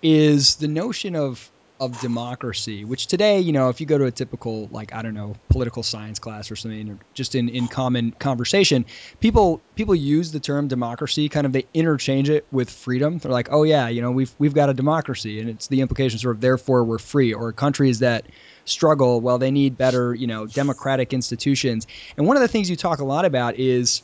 [SPEAKER 1] is the notion of of democracy, which today, you know, if you go to a typical like I don't know political science class or something, or just in, in common conversation, people people use the term democracy, kind of they interchange it with freedom. They're like, oh yeah, you know, we've we've got a democracy, and it's the implication sort of therefore we're free. Or countries that struggle, well, they need better, you know, democratic institutions. And one of the things you talk a lot about is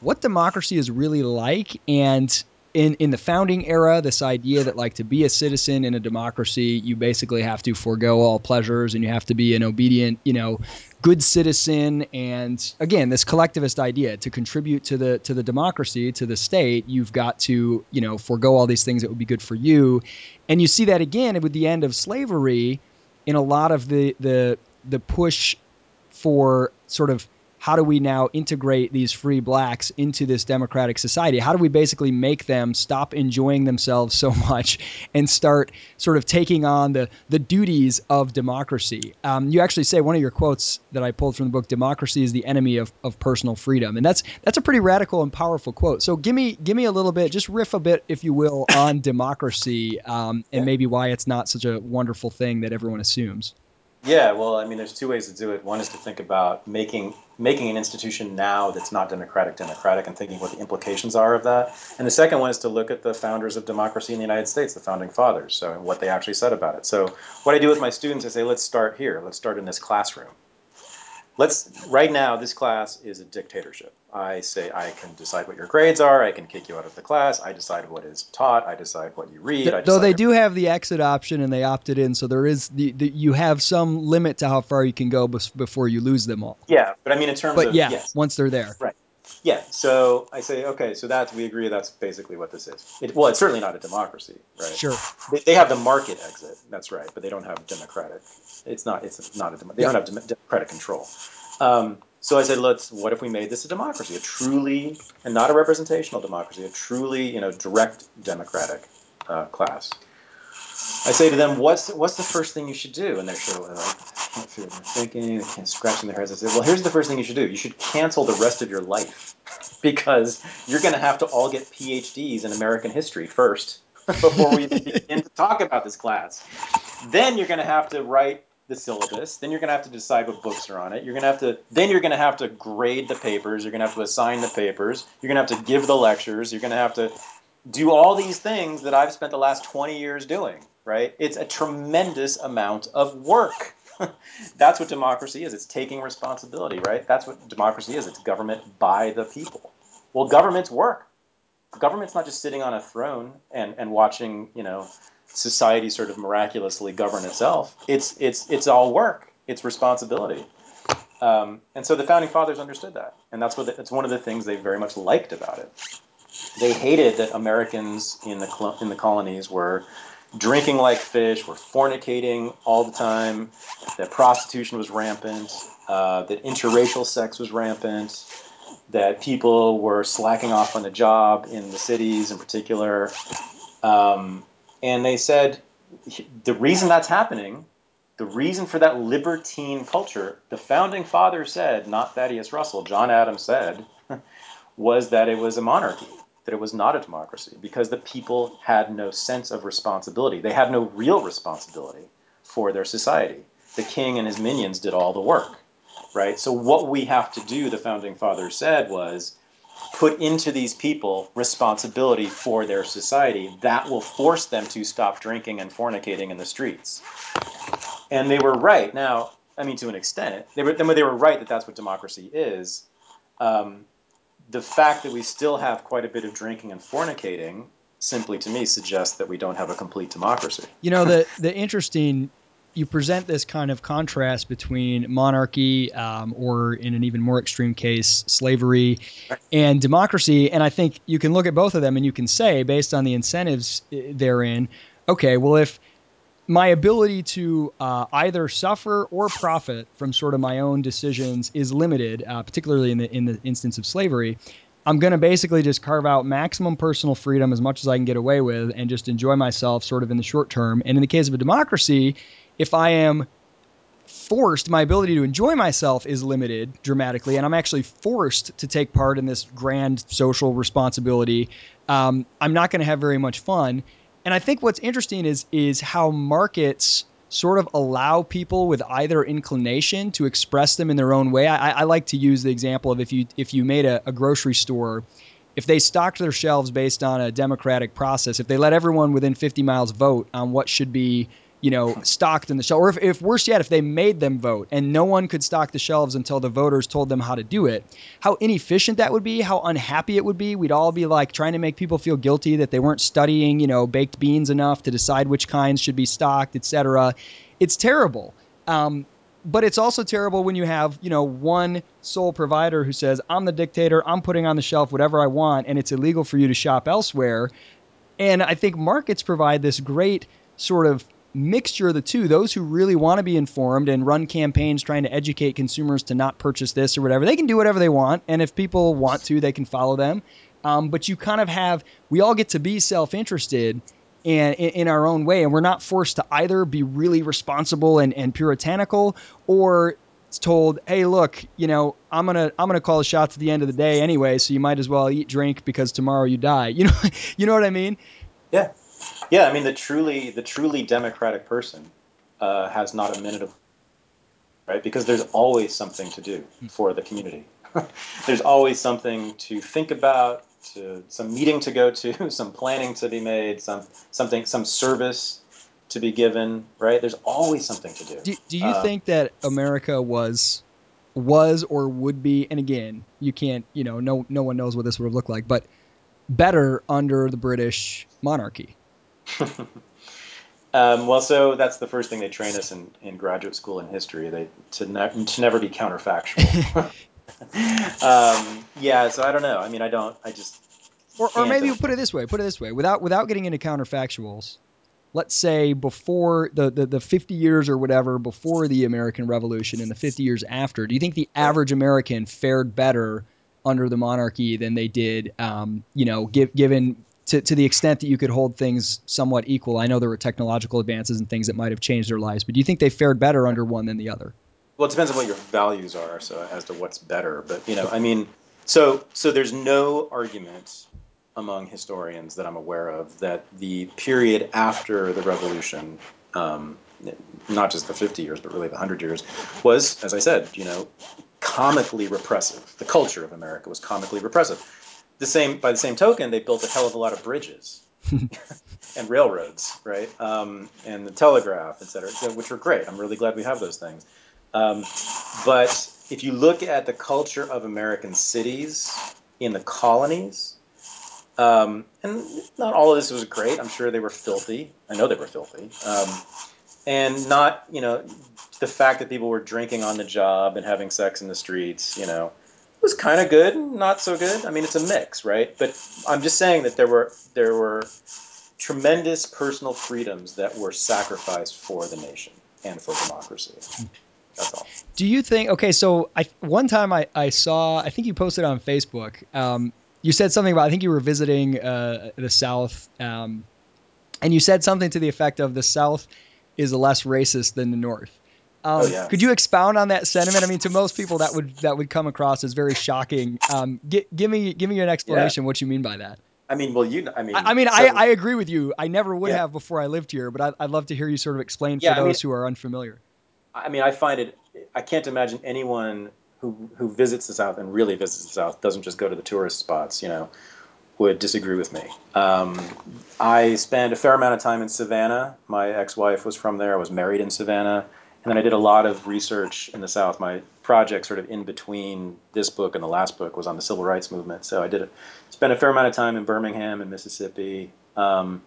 [SPEAKER 1] what democracy is really like and in in the founding era, this idea that like to be a citizen in a democracy, you basically have to forego all pleasures and you have to be an obedient, you know, good citizen. And again, this collectivist idea to contribute to the to the democracy, to the state, you've got to, you know, forego all these things that would be good for you. And you see that again with the end of slavery in a lot of the the the push for sort of how do we now integrate these free blacks into this democratic society? How do we basically make them stop enjoying themselves so much and start sort of taking on the the duties of democracy? Um, you actually say one of your quotes that I pulled from the book, "Democracy is the enemy of, of personal freedom," and that's that's a pretty radical and powerful quote. So give me give me a little bit, just riff a bit, if you will, on democracy um, and maybe why it's not such a wonderful thing that everyone assumes.
[SPEAKER 2] Yeah, well, I mean, there's two ways to do it. One is to think about making making an institution now that's not democratic democratic and thinking what the implications are of that. And the second one is to look at the founders of democracy in the United States, the founding fathers, so what they actually said about it. So what I do with my students is say, let's start here. Let's start in this classroom let's right now this class is a dictatorship. I say i can decide what your grades are i can kick you out of the class i decide what is taught i decide what you read
[SPEAKER 1] though they do have the exit option and they opted in so there is the, the, you have some limit to how far you can go before you lose them all.
[SPEAKER 2] Yeah but i mean in terms
[SPEAKER 1] but
[SPEAKER 2] of
[SPEAKER 1] yeah
[SPEAKER 2] yes.
[SPEAKER 1] once they're there.
[SPEAKER 2] Right yeah so i say okay so that's we agree that's basically what this is it, well it's certainly not a democracy right
[SPEAKER 1] sure
[SPEAKER 2] they, they have the market exit that's right but they don't have democratic it's not it's not a they yeah. don't have democratic control um, so I said, let's. What if we made this a democracy, a truly, and not a representational democracy, a truly, you know, direct democratic uh, class? I say to them, what's what's the first thing you should do? And they're sort of like, can't figure they're thinking, they can't scratching their heads. I say, well, here's the first thing you should do. You should cancel the rest of your life because you're going to have to all get PhDs in American history first before we begin to talk about this class. Then you're going to have to write the syllabus. Then you're going to have to decide what books are on it. You're going to have to then you're going to have to grade the papers. You're going to have to assign the papers. You're going to have to give the lectures. You're going to have to do all these things that I've spent the last 20 years doing, right? It's a tremendous amount of work. That's what democracy is. It's taking responsibility, right? That's what democracy is. It's government by the people. Well, governments work. Government's not just sitting on a throne and, and watching, you know, society sort of miraculously govern itself. It's it's it's all work. It's responsibility. Um, and so the founding fathers understood that, and that's what the, it's one of the things they very much liked about it. They hated that Americans in the in the colonies were drinking like fish, were fornicating all the time, that prostitution was rampant, uh, that interracial sex was rampant, that people were slacking off on the job in the cities in particular. Um, and they said the reason that's happening the reason for that libertine culture, the founding father said, not Thaddeus Russell, John Adams said, was that it was a monarchy, that it was not a democracy, because the people had no sense of responsibility. They had no real responsibility for their society. The king and his minions did all the work, right? So, what we have to do, the founding fathers said, was put into these people responsibility for their society that will force them to stop drinking and fornicating in the streets and they were right. Now, I mean, to an extent, they were they were right that that's what democracy is. Um, the fact that we still have quite a bit of drinking and fornicating simply to me suggests that we don't have a complete democracy.
[SPEAKER 1] You know, the the interesting you present this kind of contrast between monarchy, um, or in an even more extreme case, slavery, and democracy. And I think you can look at both of them and you can say, based on the incentives uh, therein, okay, well, if my ability to uh, either suffer or profit from sort of my own decisions is limited, uh, particularly in the in the instance of slavery. I'm going to basically just carve out maximum personal freedom as much as I can get away with and just enjoy myself sort of in the short term. And in the case of a democracy, if I am forced, my ability to enjoy myself is limited dramatically, and I'm actually forced to take part in this grand social responsibility. Um, I'm not going to have very much fun. And I think what's interesting is is how markets sort of allow people with either inclination to express them in their own way. I, I like to use the example of if you if you made a, a grocery store if they stocked their shelves based on a democratic process, if they let everyone within 50 miles vote on what should be you know, stocked in the shelf. Or if, if worse yet, if they made them vote and no one could stock the shelves until the voters told them how to do it, how inefficient that would be, how unhappy it would be. We'd all be like trying to make people feel guilty that they weren't studying, you know, baked beans enough to decide which kinds should be stocked, etc. It's terrible. Um, but it's also terrible when you have, you know, one sole provider who says, I'm the dictator, I'm putting on the shelf whatever I want, and it's illegal for you to shop elsewhere. And I think markets provide this great sort of mixture of the two. Those who really want to be informed and run campaigns trying to educate consumers to not purchase this or whatever, they can do whatever they want. And if people want to, they can follow them. Um, but you kind of have, we all get to be self interested and in, our own way. And we're not forced to either be really responsible and, and puritanical or told, hey, look, you know, I'm gonna I'm gonna call the shots at the end of the day anyway, so you might as well eat drink because tomorrow you die. You know, you know what I mean?
[SPEAKER 2] Yeah. Yeah, I mean the truly the truly democratic person uh, has not a minute of right because there's always something to do for the community. there's always something to think about, to some meeting to go to, some planning to be made, some something some service to be given. Right? There's always something to do.
[SPEAKER 1] Do, do you uh, think that America was was or would be? And again, you can't. You know, no no one knows what this would have looked like, but better under the British monarchy.
[SPEAKER 2] um, well, so that's the first thing they train us in, in graduate school in history. They to, ne- to never be counterfactual. um, yeah, so I don't know. I mean, I don't. I just.
[SPEAKER 1] Or, or maybe put it this way. Put it this way. Without without getting into counterfactuals, let's say before the, the, the 50 years or whatever before the American Revolution and the 50 years after, do you think the average American fared better under the monarchy than they did, um, you know, give, given to, to the extent that you could hold things somewhat equal. I know there were technological advances and things that might have changed their lives, but do you think they fared better under one than the other?
[SPEAKER 2] Well, it depends on what your values are, so as to what's better. But you know, I mean, so so there's no argument among historians that I'm aware of that the period after the revolution, um, not just the 50 years, but really the 100 years, was, as I said, you know, comically repressive. The culture of America was comically repressive the same by the same token, they built a hell of a lot of bridges and railroads, right? Um, and the telegraph, et cetera, which were great. I'm really glad we have those things. Um, but if you look at the culture of American cities in the colonies, um, and not all of this was great. I'm sure they were filthy. I know they were filthy. Um, and not, you know, the fact that people were drinking on the job and having sex in the streets, you know, was kind of good, not so good. I mean, it's a mix, right? But I'm just saying that there were there were tremendous personal freedoms that were sacrificed for the nation and for democracy. That's all.
[SPEAKER 1] Do you think? Okay, so I one time I I saw I think you posted on Facebook. Um, you said something about I think you were visiting uh, the South, um, and you said something to the effect of the South is less racist than the North. Um,
[SPEAKER 2] Oh, yeah.
[SPEAKER 1] Could you expound on that sentiment? I mean, to most people, that would that would come across as very shocking. Um, gi- give me give me an explanation what you mean by that.
[SPEAKER 2] I mean, well, you. I mean,
[SPEAKER 1] I, I mean,
[SPEAKER 2] so-
[SPEAKER 1] I, I agree with you. I never would
[SPEAKER 2] Yeah.
[SPEAKER 1] have before I lived here, but I, I'd love to hear you sort of explain for
[SPEAKER 2] Yeah, I mean-
[SPEAKER 1] those who are unfamiliar.
[SPEAKER 2] I mean, I find it. I can't imagine anyone who who visits the South and really visits the South doesn't just go to the tourist spots. You know, would disagree with me. Um, I spent a fair amount of time in Savannah. My ex-wife was from there. I was married in Savannah, and then I did a lot of research in the South. My project, sort of in between this book and the last book, was on the civil rights movement. So I did it. Spent a fair amount of time in Birmingham and Mississippi. Um,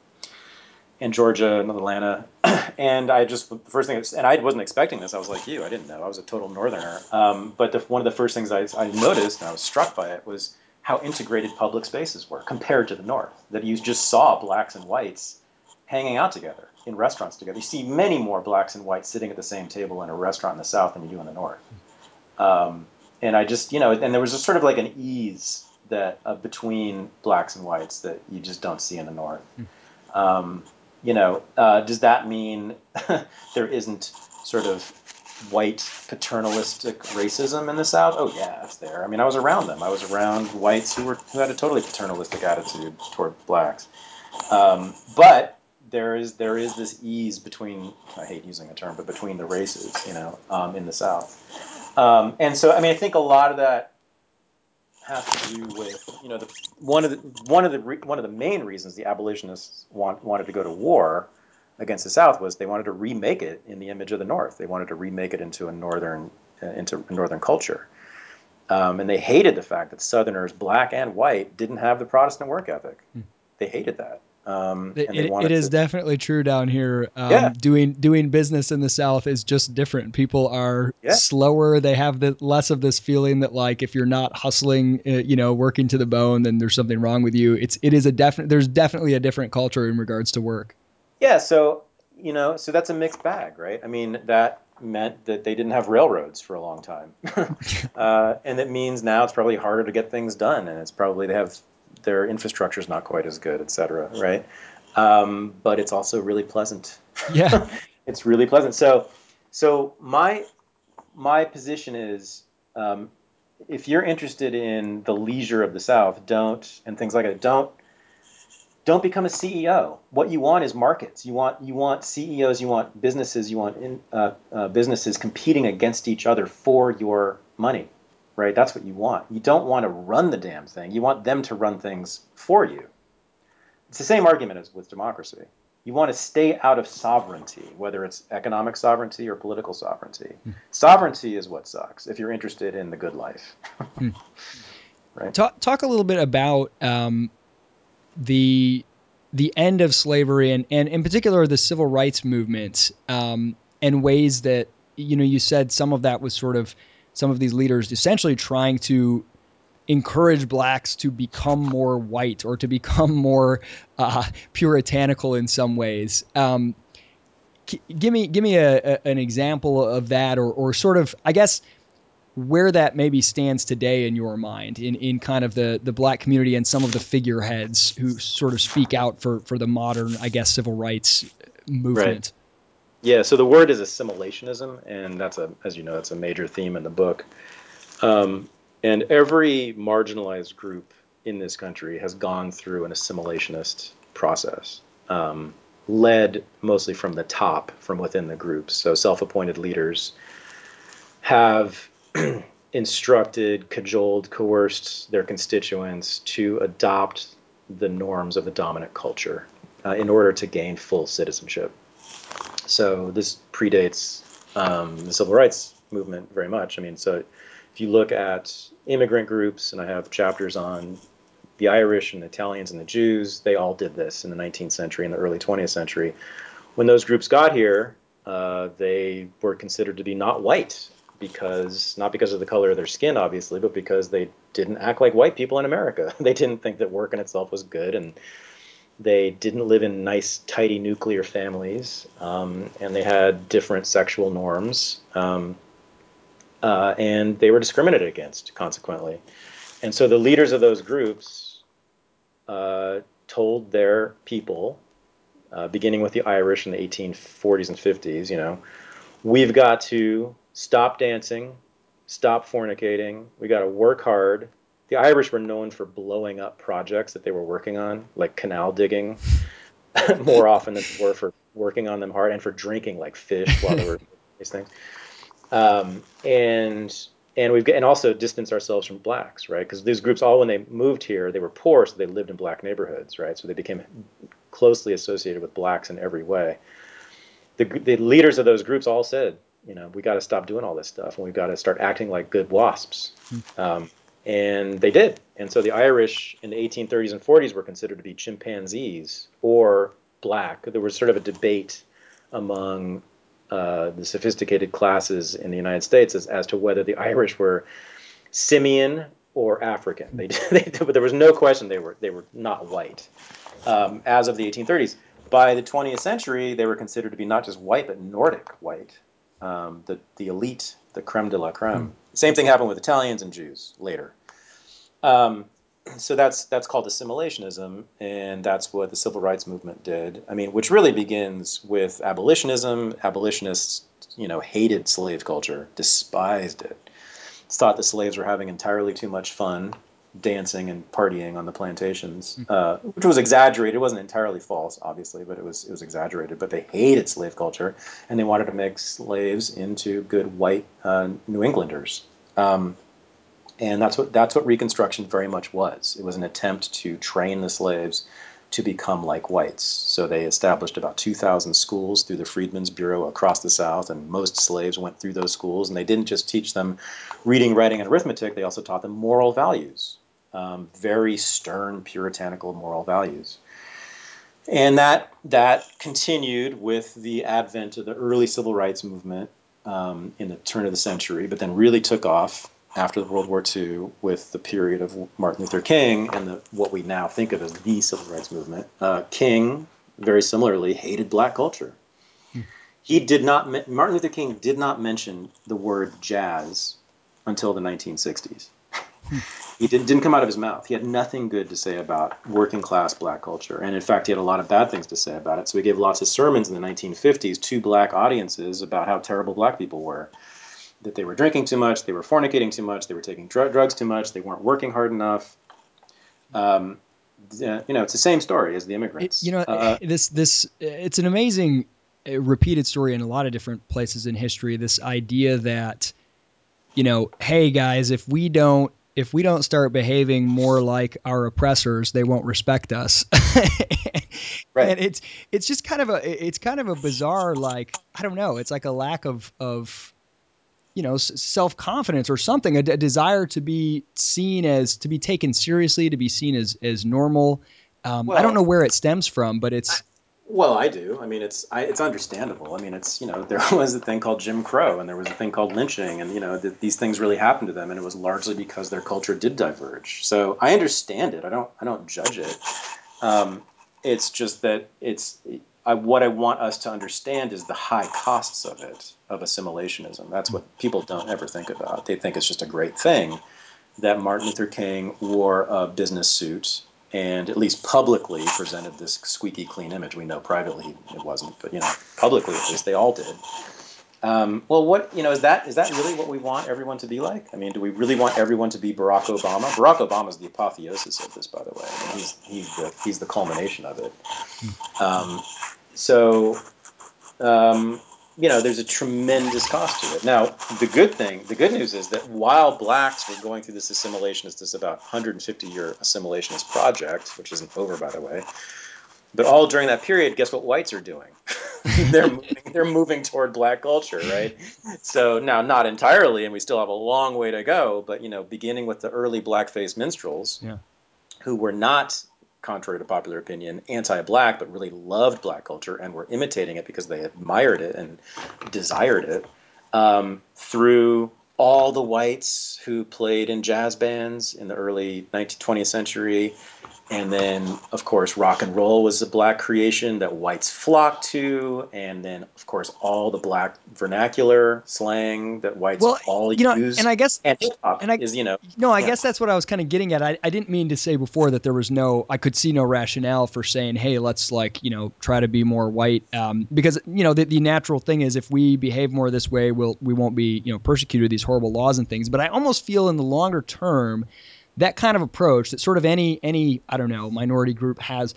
[SPEAKER 2] in Georgia and Atlanta, and I just the first thing, and I wasn't expecting this. I was like you, I didn't know. I was a total northerner. Um, but the, one of the first things I, I noticed, and I was struck by it, was how integrated public spaces were compared to the North. That you just saw blacks and whites hanging out together in restaurants together. You see many more blacks and whites sitting at the same table in a restaurant in the South than you do in the North. Um, and I just, you know, and there was just sort of like an ease that uh, between blacks and whites that you just don't see in the North. Um, you know, uh, does that mean there isn't sort of white paternalistic racism in the South? Oh yeah, it's there. I mean, I was around them. I was around whites who were who had a totally paternalistic attitude toward blacks. Um, but there is there is this ease between I hate using a term, but between the races, you know, um, in the South. Um, and so, I mean, I think a lot of that has to do with you know the one of the one of the re, one of the main reasons the abolitionists want, wanted to go to war against the South was they wanted to remake it in the image of the North. They wanted to remake it into a northern uh, into a northern culture, um, and they hated the fact that Southerners, black and white, didn't have the Protestant work ethic. They hated that. Um,
[SPEAKER 1] It, it- it is
[SPEAKER 2] to-
[SPEAKER 1] definitely true down here. Um,
[SPEAKER 2] Yeah.
[SPEAKER 1] Doing doing business in the South is just different. People are
[SPEAKER 2] Yeah.
[SPEAKER 1] slower. They have the less of this feeling that like if you're not hustling, uh, you know, working to the bone, then there's something wrong with you. It's it is a definite. There's definitely a different culture in regards to work.
[SPEAKER 2] Yeah, so you know, so that's a mixed bag, right? I mean, that meant that they didn't have railroads for a long time, uh, and it means now it's probably harder to get things done, and it's probably they have their infrastructure is not quite as good, et cetera, right? Um, but it's also really pleasant.
[SPEAKER 1] Yeah.
[SPEAKER 2] it's really pleasant. So, so my my position is, um, if you're interested in the leisure of the South, don't and things like that, don't don't become a CEO. What you want is markets. You want you want CEOs. You want businesses. You want in, uh, uh, businesses competing against each other for your money, right? That's what you want. You don't want to run the damn thing. You want them to run things for you. It's the same argument as with democracy. You want to stay out of sovereignty, whether it's economic sovereignty or political sovereignty. Sovereignty is what sucks if you're interested in the good life. right?
[SPEAKER 1] Talk talk a little bit about um, the the end of slavery and, and in particular the civil rights movement um, and ways that you know you said some of that was sort of some of these leaders essentially trying to encourage blacks to become more white or to become more uh, puritanical in some ways. Um, give me give me a, a, an example of that, or or sort of I guess where that maybe stands today in your mind in, in kind of the, the black community and some of the figureheads who sort of speak out for, for the modern, I guess, civil rights movement.
[SPEAKER 2] Yeah, so the word is assimilationism, and that's a, as you know, that's a major theme in the book. Um, and every marginalized group in this country has gone through an assimilationist process, um, led mostly from the top, from within the groups. So self-appointed leaders have instructed, cajoled, coerced their constituents to adopt the norms of the dominant culture uh, in order to gain full citizenship. So this predates um, the civil rights movement very much. I mean, so if you look at immigrant groups, and I have chapters on the Irish and the Italians and the Jews, they all did this in the 19th century and the early 20th century. When those groups got here, uh, they were considered to be not white because not because of the color of their skin, obviously, but because they didn't act like white people in America. they didn't think that work in itself was good, and they didn't live in nice, tidy nuclear families, um, and they had different sexual norms, um, uh, and they were discriminated against, consequently. And so the leaders of those groups uh, told their people uh, beginning with the Irish in the 1840s and 50s. You know, we've got to stop dancing, stop fornicating. We got to work hard. The Irish were known for blowing up projects that they were working on, like canal digging, more often than were for working on them hard and for drinking like fish while they were doing these things. Um, and and we've and also distance ourselves from blacks, right? Because these groups all when they moved here, they were poor, so they lived in black neighborhoods, right? So they became closely associated with blacks in every way. The, the leaders of those groups all said, you know, we got to stop doing all this stuff, and we've got to start acting like good wasps. Hmm. Um, and they did. And so the Irish in the 1830s and 40s were considered to be chimpanzees or black. There was sort of a debate among uh, the sophisticated classes in the United States as, as to whether the Irish were simian or African. They, they, but there was no question they were they were not white. Um, as of the 1830s, by the 20th century, they were considered to be not just white but Nordic white, um, the the elite, the creme de la creme. Same thing happened with Italians and Jews later. Um, so that's that's called assimilationism, and that's what the civil rights movement did. I mean, which really begins with abolitionism. Abolitionists, you know, hated slave culture, despised it, thought the slaves were having entirely too much fun dancing and partying on the plantations, hmm. uh, which was exaggerated. It wasn't entirely false, obviously, but it was it was exaggerated. But they hated slave culture, and they wanted to make slaves into good white uh, New Englanders. Um, and that's what that's what Reconstruction very much was. It was an attempt to train the slaves to become like whites. So they established about 2,000 schools through the Freedmen's Bureau across the South, and most slaves went through those schools. And they didn't just teach them reading, writing, and arithmetic, they also taught them moral values, um, very stern, puritanical moral values. And that, that continued with the advent of the early civil rights movement um, in the turn of the century, but then really took off after World War II with the period of Martin Luther King and the, what we now think of as the civil rights movement. Uh, King, very similarly, hated black culture. Hmm. He did not. Martin Luther King did not mention the word jazz until the 1960s. He did, didn't come out of his mouth. He had nothing good to say about working class black culture. And in fact, he had a lot of bad things to say about it. So he gave lots of sermons in the 1950s to black audiences about how terrible black people were that they were drinking too much, they were fornicating too much, they were taking dr- drugs too much, they weren't working hard enough. Um, you know, it's the same story as the immigrants.
[SPEAKER 1] It, you know, uh, this this it's an amazing uh, repeated story in a lot of different places in history. This idea that, you know, hey guys, if we don't if we don't start behaving more like our oppressors, they won't respect us. right. And it's it's just kind of a it's kind of a bizarre like I don't know. It's like a lack of of you know self confidence or something, a, a, desire to be seen as to be taken seriously, to be seen as as normal. Um, well, I don't know where it stems from, but it's.
[SPEAKER 2] Well, I do. I mean, it's it's understandable. I mean, it's you know there was a thing called Jim Crow, and there was a thing called lynching, and you know th- these things really happened to them, and it was largely because their culture did diverge. So I understand it. I don't I don't judge it. Um, it's just that it's I, what I want us to understand is the high costs of it, of assimilationism. That's what people don't ever think about. They think it's just a great thing that Martin Luther King wore a business suit and at least publicly presented this squeaky clean image. We know privately it wasn't, but you know, publicly at least they all did. Um, well, what you know is that is that really what we want everyone to be like? I mean, do we really want everyone to be Barack Obama? Barack Obama is the apotheosis of this, by the way. I mean, he's he's the he's the culmination of it. Um, so, um, you know, there's a tremendous cost to it. Now, the good thing, the good news is that while blacks were going through this assimilationist, this about 150 year assimilationist project, which isn't over, by the way, but all during that period, guess what whites are doing? they're moving, they're moving toward black culture, right? So now, not entirely, and we still have a long way to go. But you know, beginning with the early blackface minstrels, yeah. who were not, contrary to popular opinion, anti-black, but really loved black culture and were imitating it because they admired it and desired it. Um, through all the whites who played in jazz bands in the early 19th, 20th century, and then, of course, rock and roll was a black creation that whites flocked to. And then, of course, all the black vernacular slang that whites well, all
[SPEAKER 1] you know,
[SPEAKER 2] use.
[SPEAKER 1] And I guess,
[SPEAKER 2] and hip hop is, you know.
[SPEAKER 1] No, I yeah. guess that's what I was kind of getting at. I, I didn't mean to say before that there was no, I could see no rationale for saying, hey, let's like, you know, try to be more white. Um, because, you know, the, the natural thing is if we behave more this way, we'll, we won't be, you know, persecuted with these horrible laws and things. But I almost feel in the longer term, that kind of approach that sort of any any I don't know minority group has,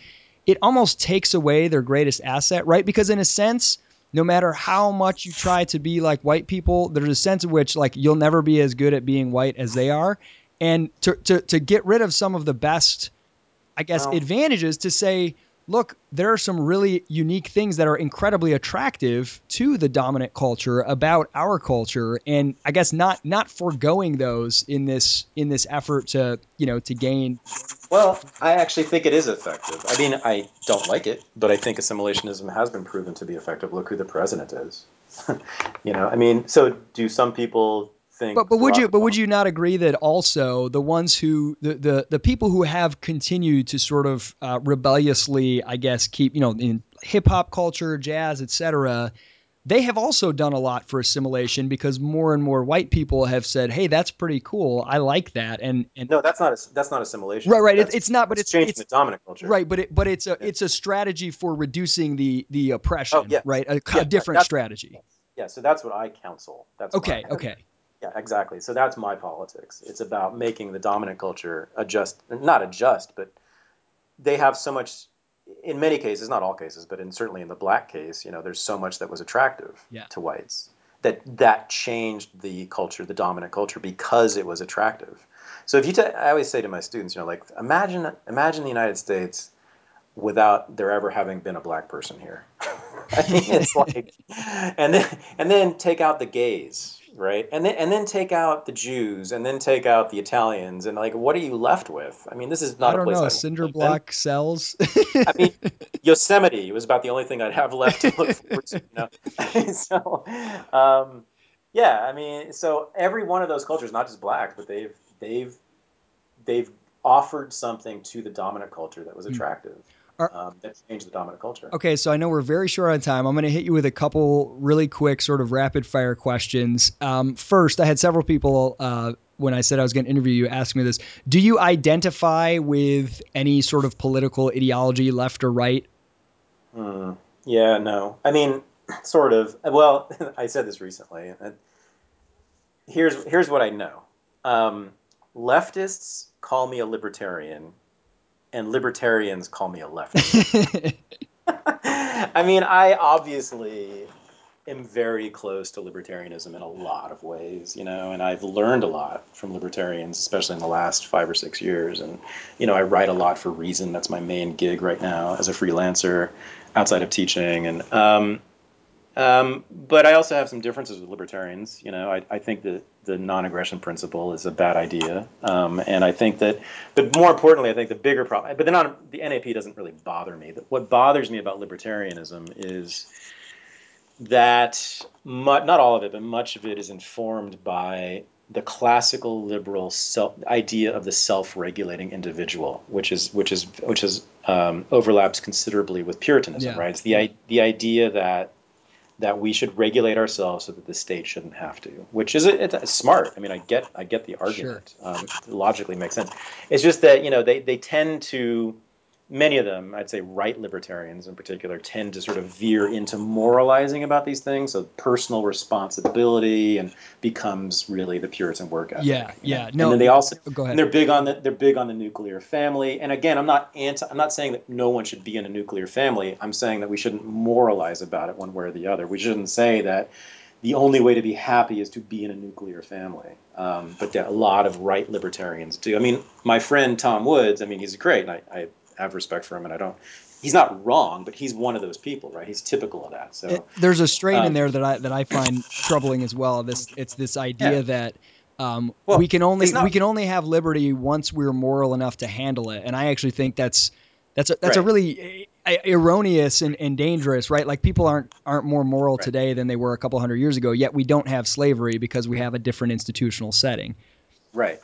[SPEAKER 1] it almost takes away their greatest asset, right? Because in a sense, no matter how much you try to be like white people, there's a sense in which like you'll never be as good at being white as they are, and to to to get rid of some of the best, I guess, wow. advantages to say look, there are some really unique things that are incredibly attractive to the dominant culture about our culture, and I guess not not foregoing those in this in this effort to you know to gain.
[SPEAKER 2] Well, I actually think it is effective. I mean, I don't like it, but I think assimilationism has been proven to be effective. Look who the president is. you know, I mean, so do some people think.
[SPEAKER 1] But but would you but would you not agree that also the ones who the the, the people who have continued to sort of uh, rebelliously, I guess, keep you know in hip hop culture, jazz, etc. They have also done a lot for assimilation because more and more white people have said, "Hey, that's pretty cool. I like that." And, and
[SPEAKER 2] no, that's not a, that's not assimilation.
[SPEAKER 1] Right, right. It's, it's not, but it's
[SPEAKER 2] changing
[SPEAKER 1] it's,
[SPEAKER 2] the dominant culture.
[SPEAKER 1] Right, but it but it's a yeah. it's a strategy for reducing the the oppression. Oh, yeah. Right, a, yeah, a different strategy.
[SPEAKER 2] Yeah, so that's what I counsel. That's
[SPEAKER 1] okay. Okay.
[SPEAKER 2] Yeah, exactly. So that's my politics. It's about making the dominant culture adjust, not adjust, but they have so much. In many cases, not all cases, but in certainly in the black case, you know, there's so much that was attractive
[SPEAKER 1] yeah.
[SPEAKER 2] to whites that that changed the culture, the dominant culture, because it was attractive. So if you, t- I always say to my students, you know, like imagine imagine the United States without there ever having been a black person here. I mean, it's like, and then and then take out the gays, right? And then and then take out the Jews, and then take out the Italians, and like, what are you left with? I mean, this is not
[SPEAKER 1] I don't
[SPEAKER 2] a place
[SPEAKER 1] know. Cinder block cells.
[SPEAKER 2] I mean, Yosemite was about the only thing I'd have left to look forward to. You know? so, um, yeah, I mean, so every one of those cultures, not just black, but they've they've they've offered something to the dominant culture that was hmm. attractive. Mm um, that changed the dominant culture.
[SPEAKER 1] Okay, so I know we're very short on time. I'm going to hit you with a couple really quick, sort of rapid fire questions. Um, first, I had several people uh, when I said I was going to interview you ask me this. Do you identify with any sort of political ideology, left or right?
[SPEAKER 2] Hmm. Yeah, no. I mean, sort of. Well, I said this recently. Here's here's what I know. Um, leftists call me a libertarian and libertarians call me a leftist. I mean, I obviously am very close to libertarianism in a lot of ways, you know, and I've learned a lot from libertarians, especially in the last five or six years. And, you know, I write a lot for Reason. That's my main gig right now as a freelancer outside of teaching. And, um, um, but I also have some differences with libertarians. You know, I, I think that the non-aggression principle is a bad idea, um, and I think that, but more importantly, I think the bigger problem. But the non, the NAP doesn't really bother me. What bothers me about libertarianism is that not all of it, but much of it is informed by the classical liberal self, idea of the self-regulating individual, which is which is which is um, overlaps considerably with Puritanism, yeah. right? It's the the idea that that we should regulate ourselves so that the state shouldn't have to, which is it's, smart. I mean, I get I get the argument. Sure. Um, logically makes sense. It's just that you know they they tend to many of them, I'd say right libertarians in particular, tend to sort of veer into moralizing about these things. So personal responsibility and becomes really the Puritan work ethic.
[SPEAKER 1] Yeah, yeah.
[SPEAKER 2] No, and then they also go ahead. And they're big on the they're big on the nuclear family. And again, I'm not anti. I'm not saying that no one should be in a nuclear family. I'm saying that we shouldn't moralize about it one way or the other. We shouldn't say that the only way to be happy is to be in a nuclear family. Um, but a lot of right libertarians do. I mean, my friend Tom Woods. I mean, he's great, and I, I have respect for him, and I don't. He's not wrong, but he's one of those people, right? He's typical of that. So it,
[SPEAKER 1] there's a strain um, in there that I that I find troubling as well. This it's this idea yeah. that um, well, we can only not, we can only have liberty once we're moral enough to handle it, and I actually think that's that's a, that's right. a really uh, erroneous and, and dangerous, right? Like people aren't aren't more moral right. today than they were a couple hundred years ago. Yet we don't have slavery because we have a different institutional setting.
[SPEAKER 2] Right.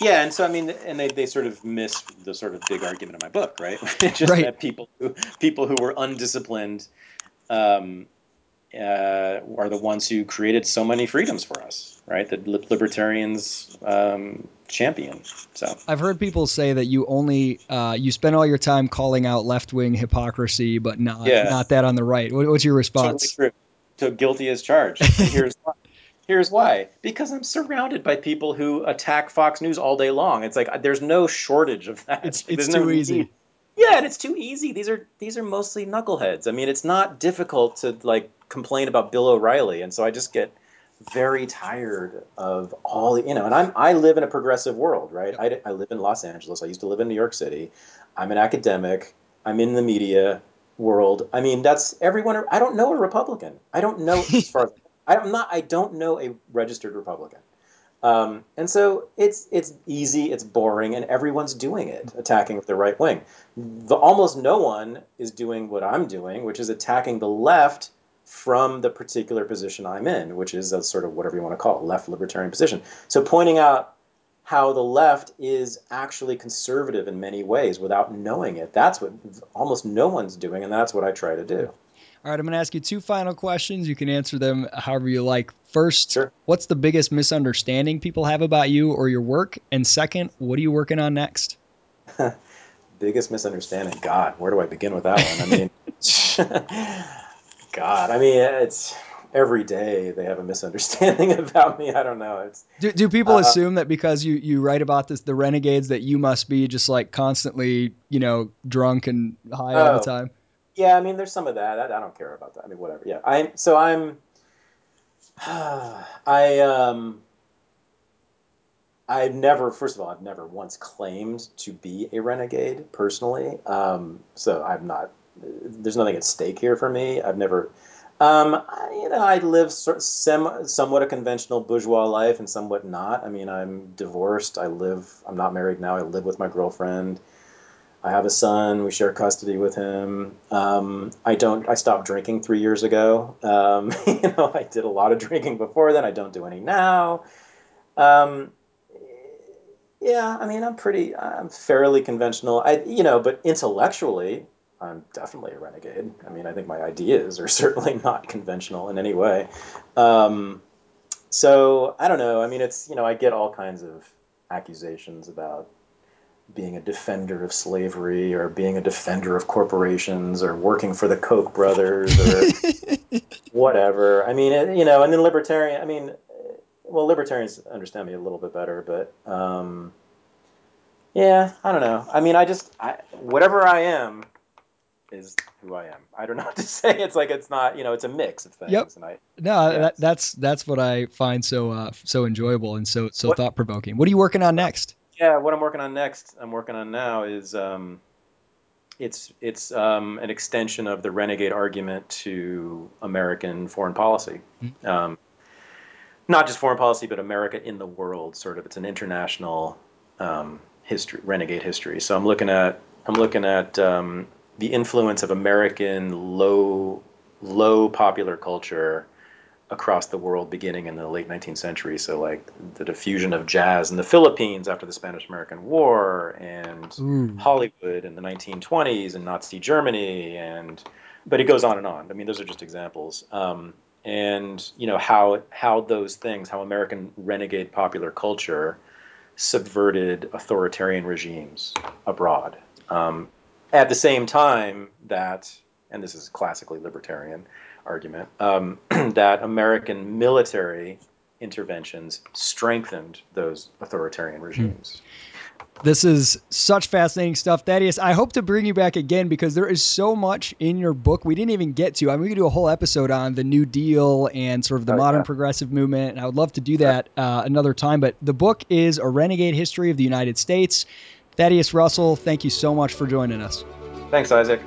[SPEAKER 2] Yeah, and so I mean, and they, they sort of miss the sort of big argument of my book, right? Just
[SPEAKER 1] Right.
[SPEAKER 2] that people who people who were undisciplined um, uh, are the ones who created so many freedoms for us, right? That li- libertarians um, champion. So
[SPEAKER 1] I've heard people say that you only uh, you spend all your time calling out left wing hypocrisy, but not
[SPEAKER 2] Yeah.
[SPEAKER 1] not that on the right. What, what's your
[SPEAKER 2] totally
[SPEAKER 1] response?
[SPEAKER 2] true. So guilty as charged. Here's why. Here's why. Because I'm surrounded by people who attack Fox News all day long. It's like uh, there's no shortage of that.
[SPEAKER 1] It's it's
[SPEAKER 2] there's no
[SPEAKER 1] too easy.
[SPEAKER 2] need. Yeah, and it's too easy. These are these are mostly knuckleheads. I mean, it's not difficult to like complain about Bill O'Reilly, and so I just get very tired of all the, you know. And I'm I live in a progressive world, right? I, I live in Los Angeles. I used to live in New York City. I'm an academic. I'm in the media world. I mean, that's everyone. I don't know a Republican. I don't know as far as I'm not. I don't know a registered Republican. Um, and so it's it's easy, it's boring, and everyone's doing it, attacking the right wing. The, almost no one is doing what I'm doing, which is attacking the left from the particular position I'm in, which is a sort of whatever you want to call it, left libertarian position. So pointing out how the left is actually conservative in many ways without knowing it. That's what almost no one's doing, and that's what I try to do.
[SPEAKER 1] All right, I'm going to ask you two final questions. You can answer them however you like. First,
[SPEAKER 2] Sure.
[SPEAKER 1] what's the biggest misunderstanding people have about you or your work? And second, what are you working on next?
[SPEAKER 2] Biggest misunderstanding. God, where do I begin with that one? I mean, God, I mean, it's every day they have a misunderstanding about me. I don't know. It's
[SPEAKER 1] Do, do people
[SPEAKER 2] Uh,
[SPEAKER 1] assume that because you, you write about this, the renegades, that you must be just like constantly, you know, drunk and high all the
[SPEAKER 2] Oh.
[SPEAKER 1] time?
[SPEAKER 2] Yeah. I mean, there's some of that. I, I don't care about that. I mean, whatever. Yeah. I'm so I'm. I um. I've never, first of all, I've never once claimed to be a renegade personally. Um, so I'm not. There's nothing at stake here for me. I've never. Um, I, you know, I live sort sem- somewhat a conventional bourgeois life and somewhat not. I mean, I'm divorced. I live. I'm not married now. I live with my girlfriend. I have a son. We share custody with him. Um, I don't. I stopped drinking three years ago. Um, you know, I did a lot of drinking before then. I don't do any now. Um, yeah, I mean, I'm pretty. I'm fairly conventional. I, you know, but intellectually, I'm definitely a renegade. I mean, I think my ideas are certainly not conventional in any way. Um, so I don't know. I mean, it's you know, I get all kinds of accusations about being a defender of slavery or being a defender of corporations or working for the Koch brothers or whatever. I mean, you know, and then libertarian. I mean, well, libertarians understand me a little bit better, but um, yeah, I don't know. I mean, I just I, whatever I am is who I am. I don't know what to say. It's like it's not, you know, it's a mix of things.
[SPEAKER 1] Yep.
[SPEAKER 2] And I,
[SPEAKER 1] No,
[SPEAKER 2] Yeah.
[SPEAKER 1] that, that's that's what I find so uh, so enjoyable and so so thought provoking. What are you working on next?
[SPEAKER 2] Yeah, what I'm working on next, I'm working on now is um, it's it's um, an extension of the renegade argument to American foreign policy.
[SPEAKER 1] Hmm.
[SPEAKER 2] Um, not just foreign policy, but America in the world. Sort of, it's an international um, history, renegade history. So I'm looking at I'm looking at um, the influence of American low low popular culture across the world beginning in the late 19th century. So like the diffusion of jazz in the Philippines after the Spanish-American War and
[SPEAKER 1] Ooh.
[SPEAKER 2] Hollywood in the 1920s and Nazi Germany and but it goes on and on. I mean, those are just examples. Um, and you know how how those things, how American renegade popular culture subverted authoritarian regimes abroad. Um, at the same time that, and this is classically libertarian argument, um, that American military interventions strengthened those authoritarian regimes.
[SPEAKER 1] This is such fascinating stuff, Thaddeus. I hope to bring you back again because there is so much in your book we didn't even get to. I mean, we could do a whole episode on the New Deal and sort of the
[SPEAKER 2] Oh,
[SPEAKER 1] modern
[SPEAKER 2] yeah.
[SPEAKER 1] progressive movement, and I would love to do that uh, another time. But the book is A Renegade History of the United States. Thaddeus Russell, thank you so much for joining us.
[SPEAKER 2] Thanks, Isaac.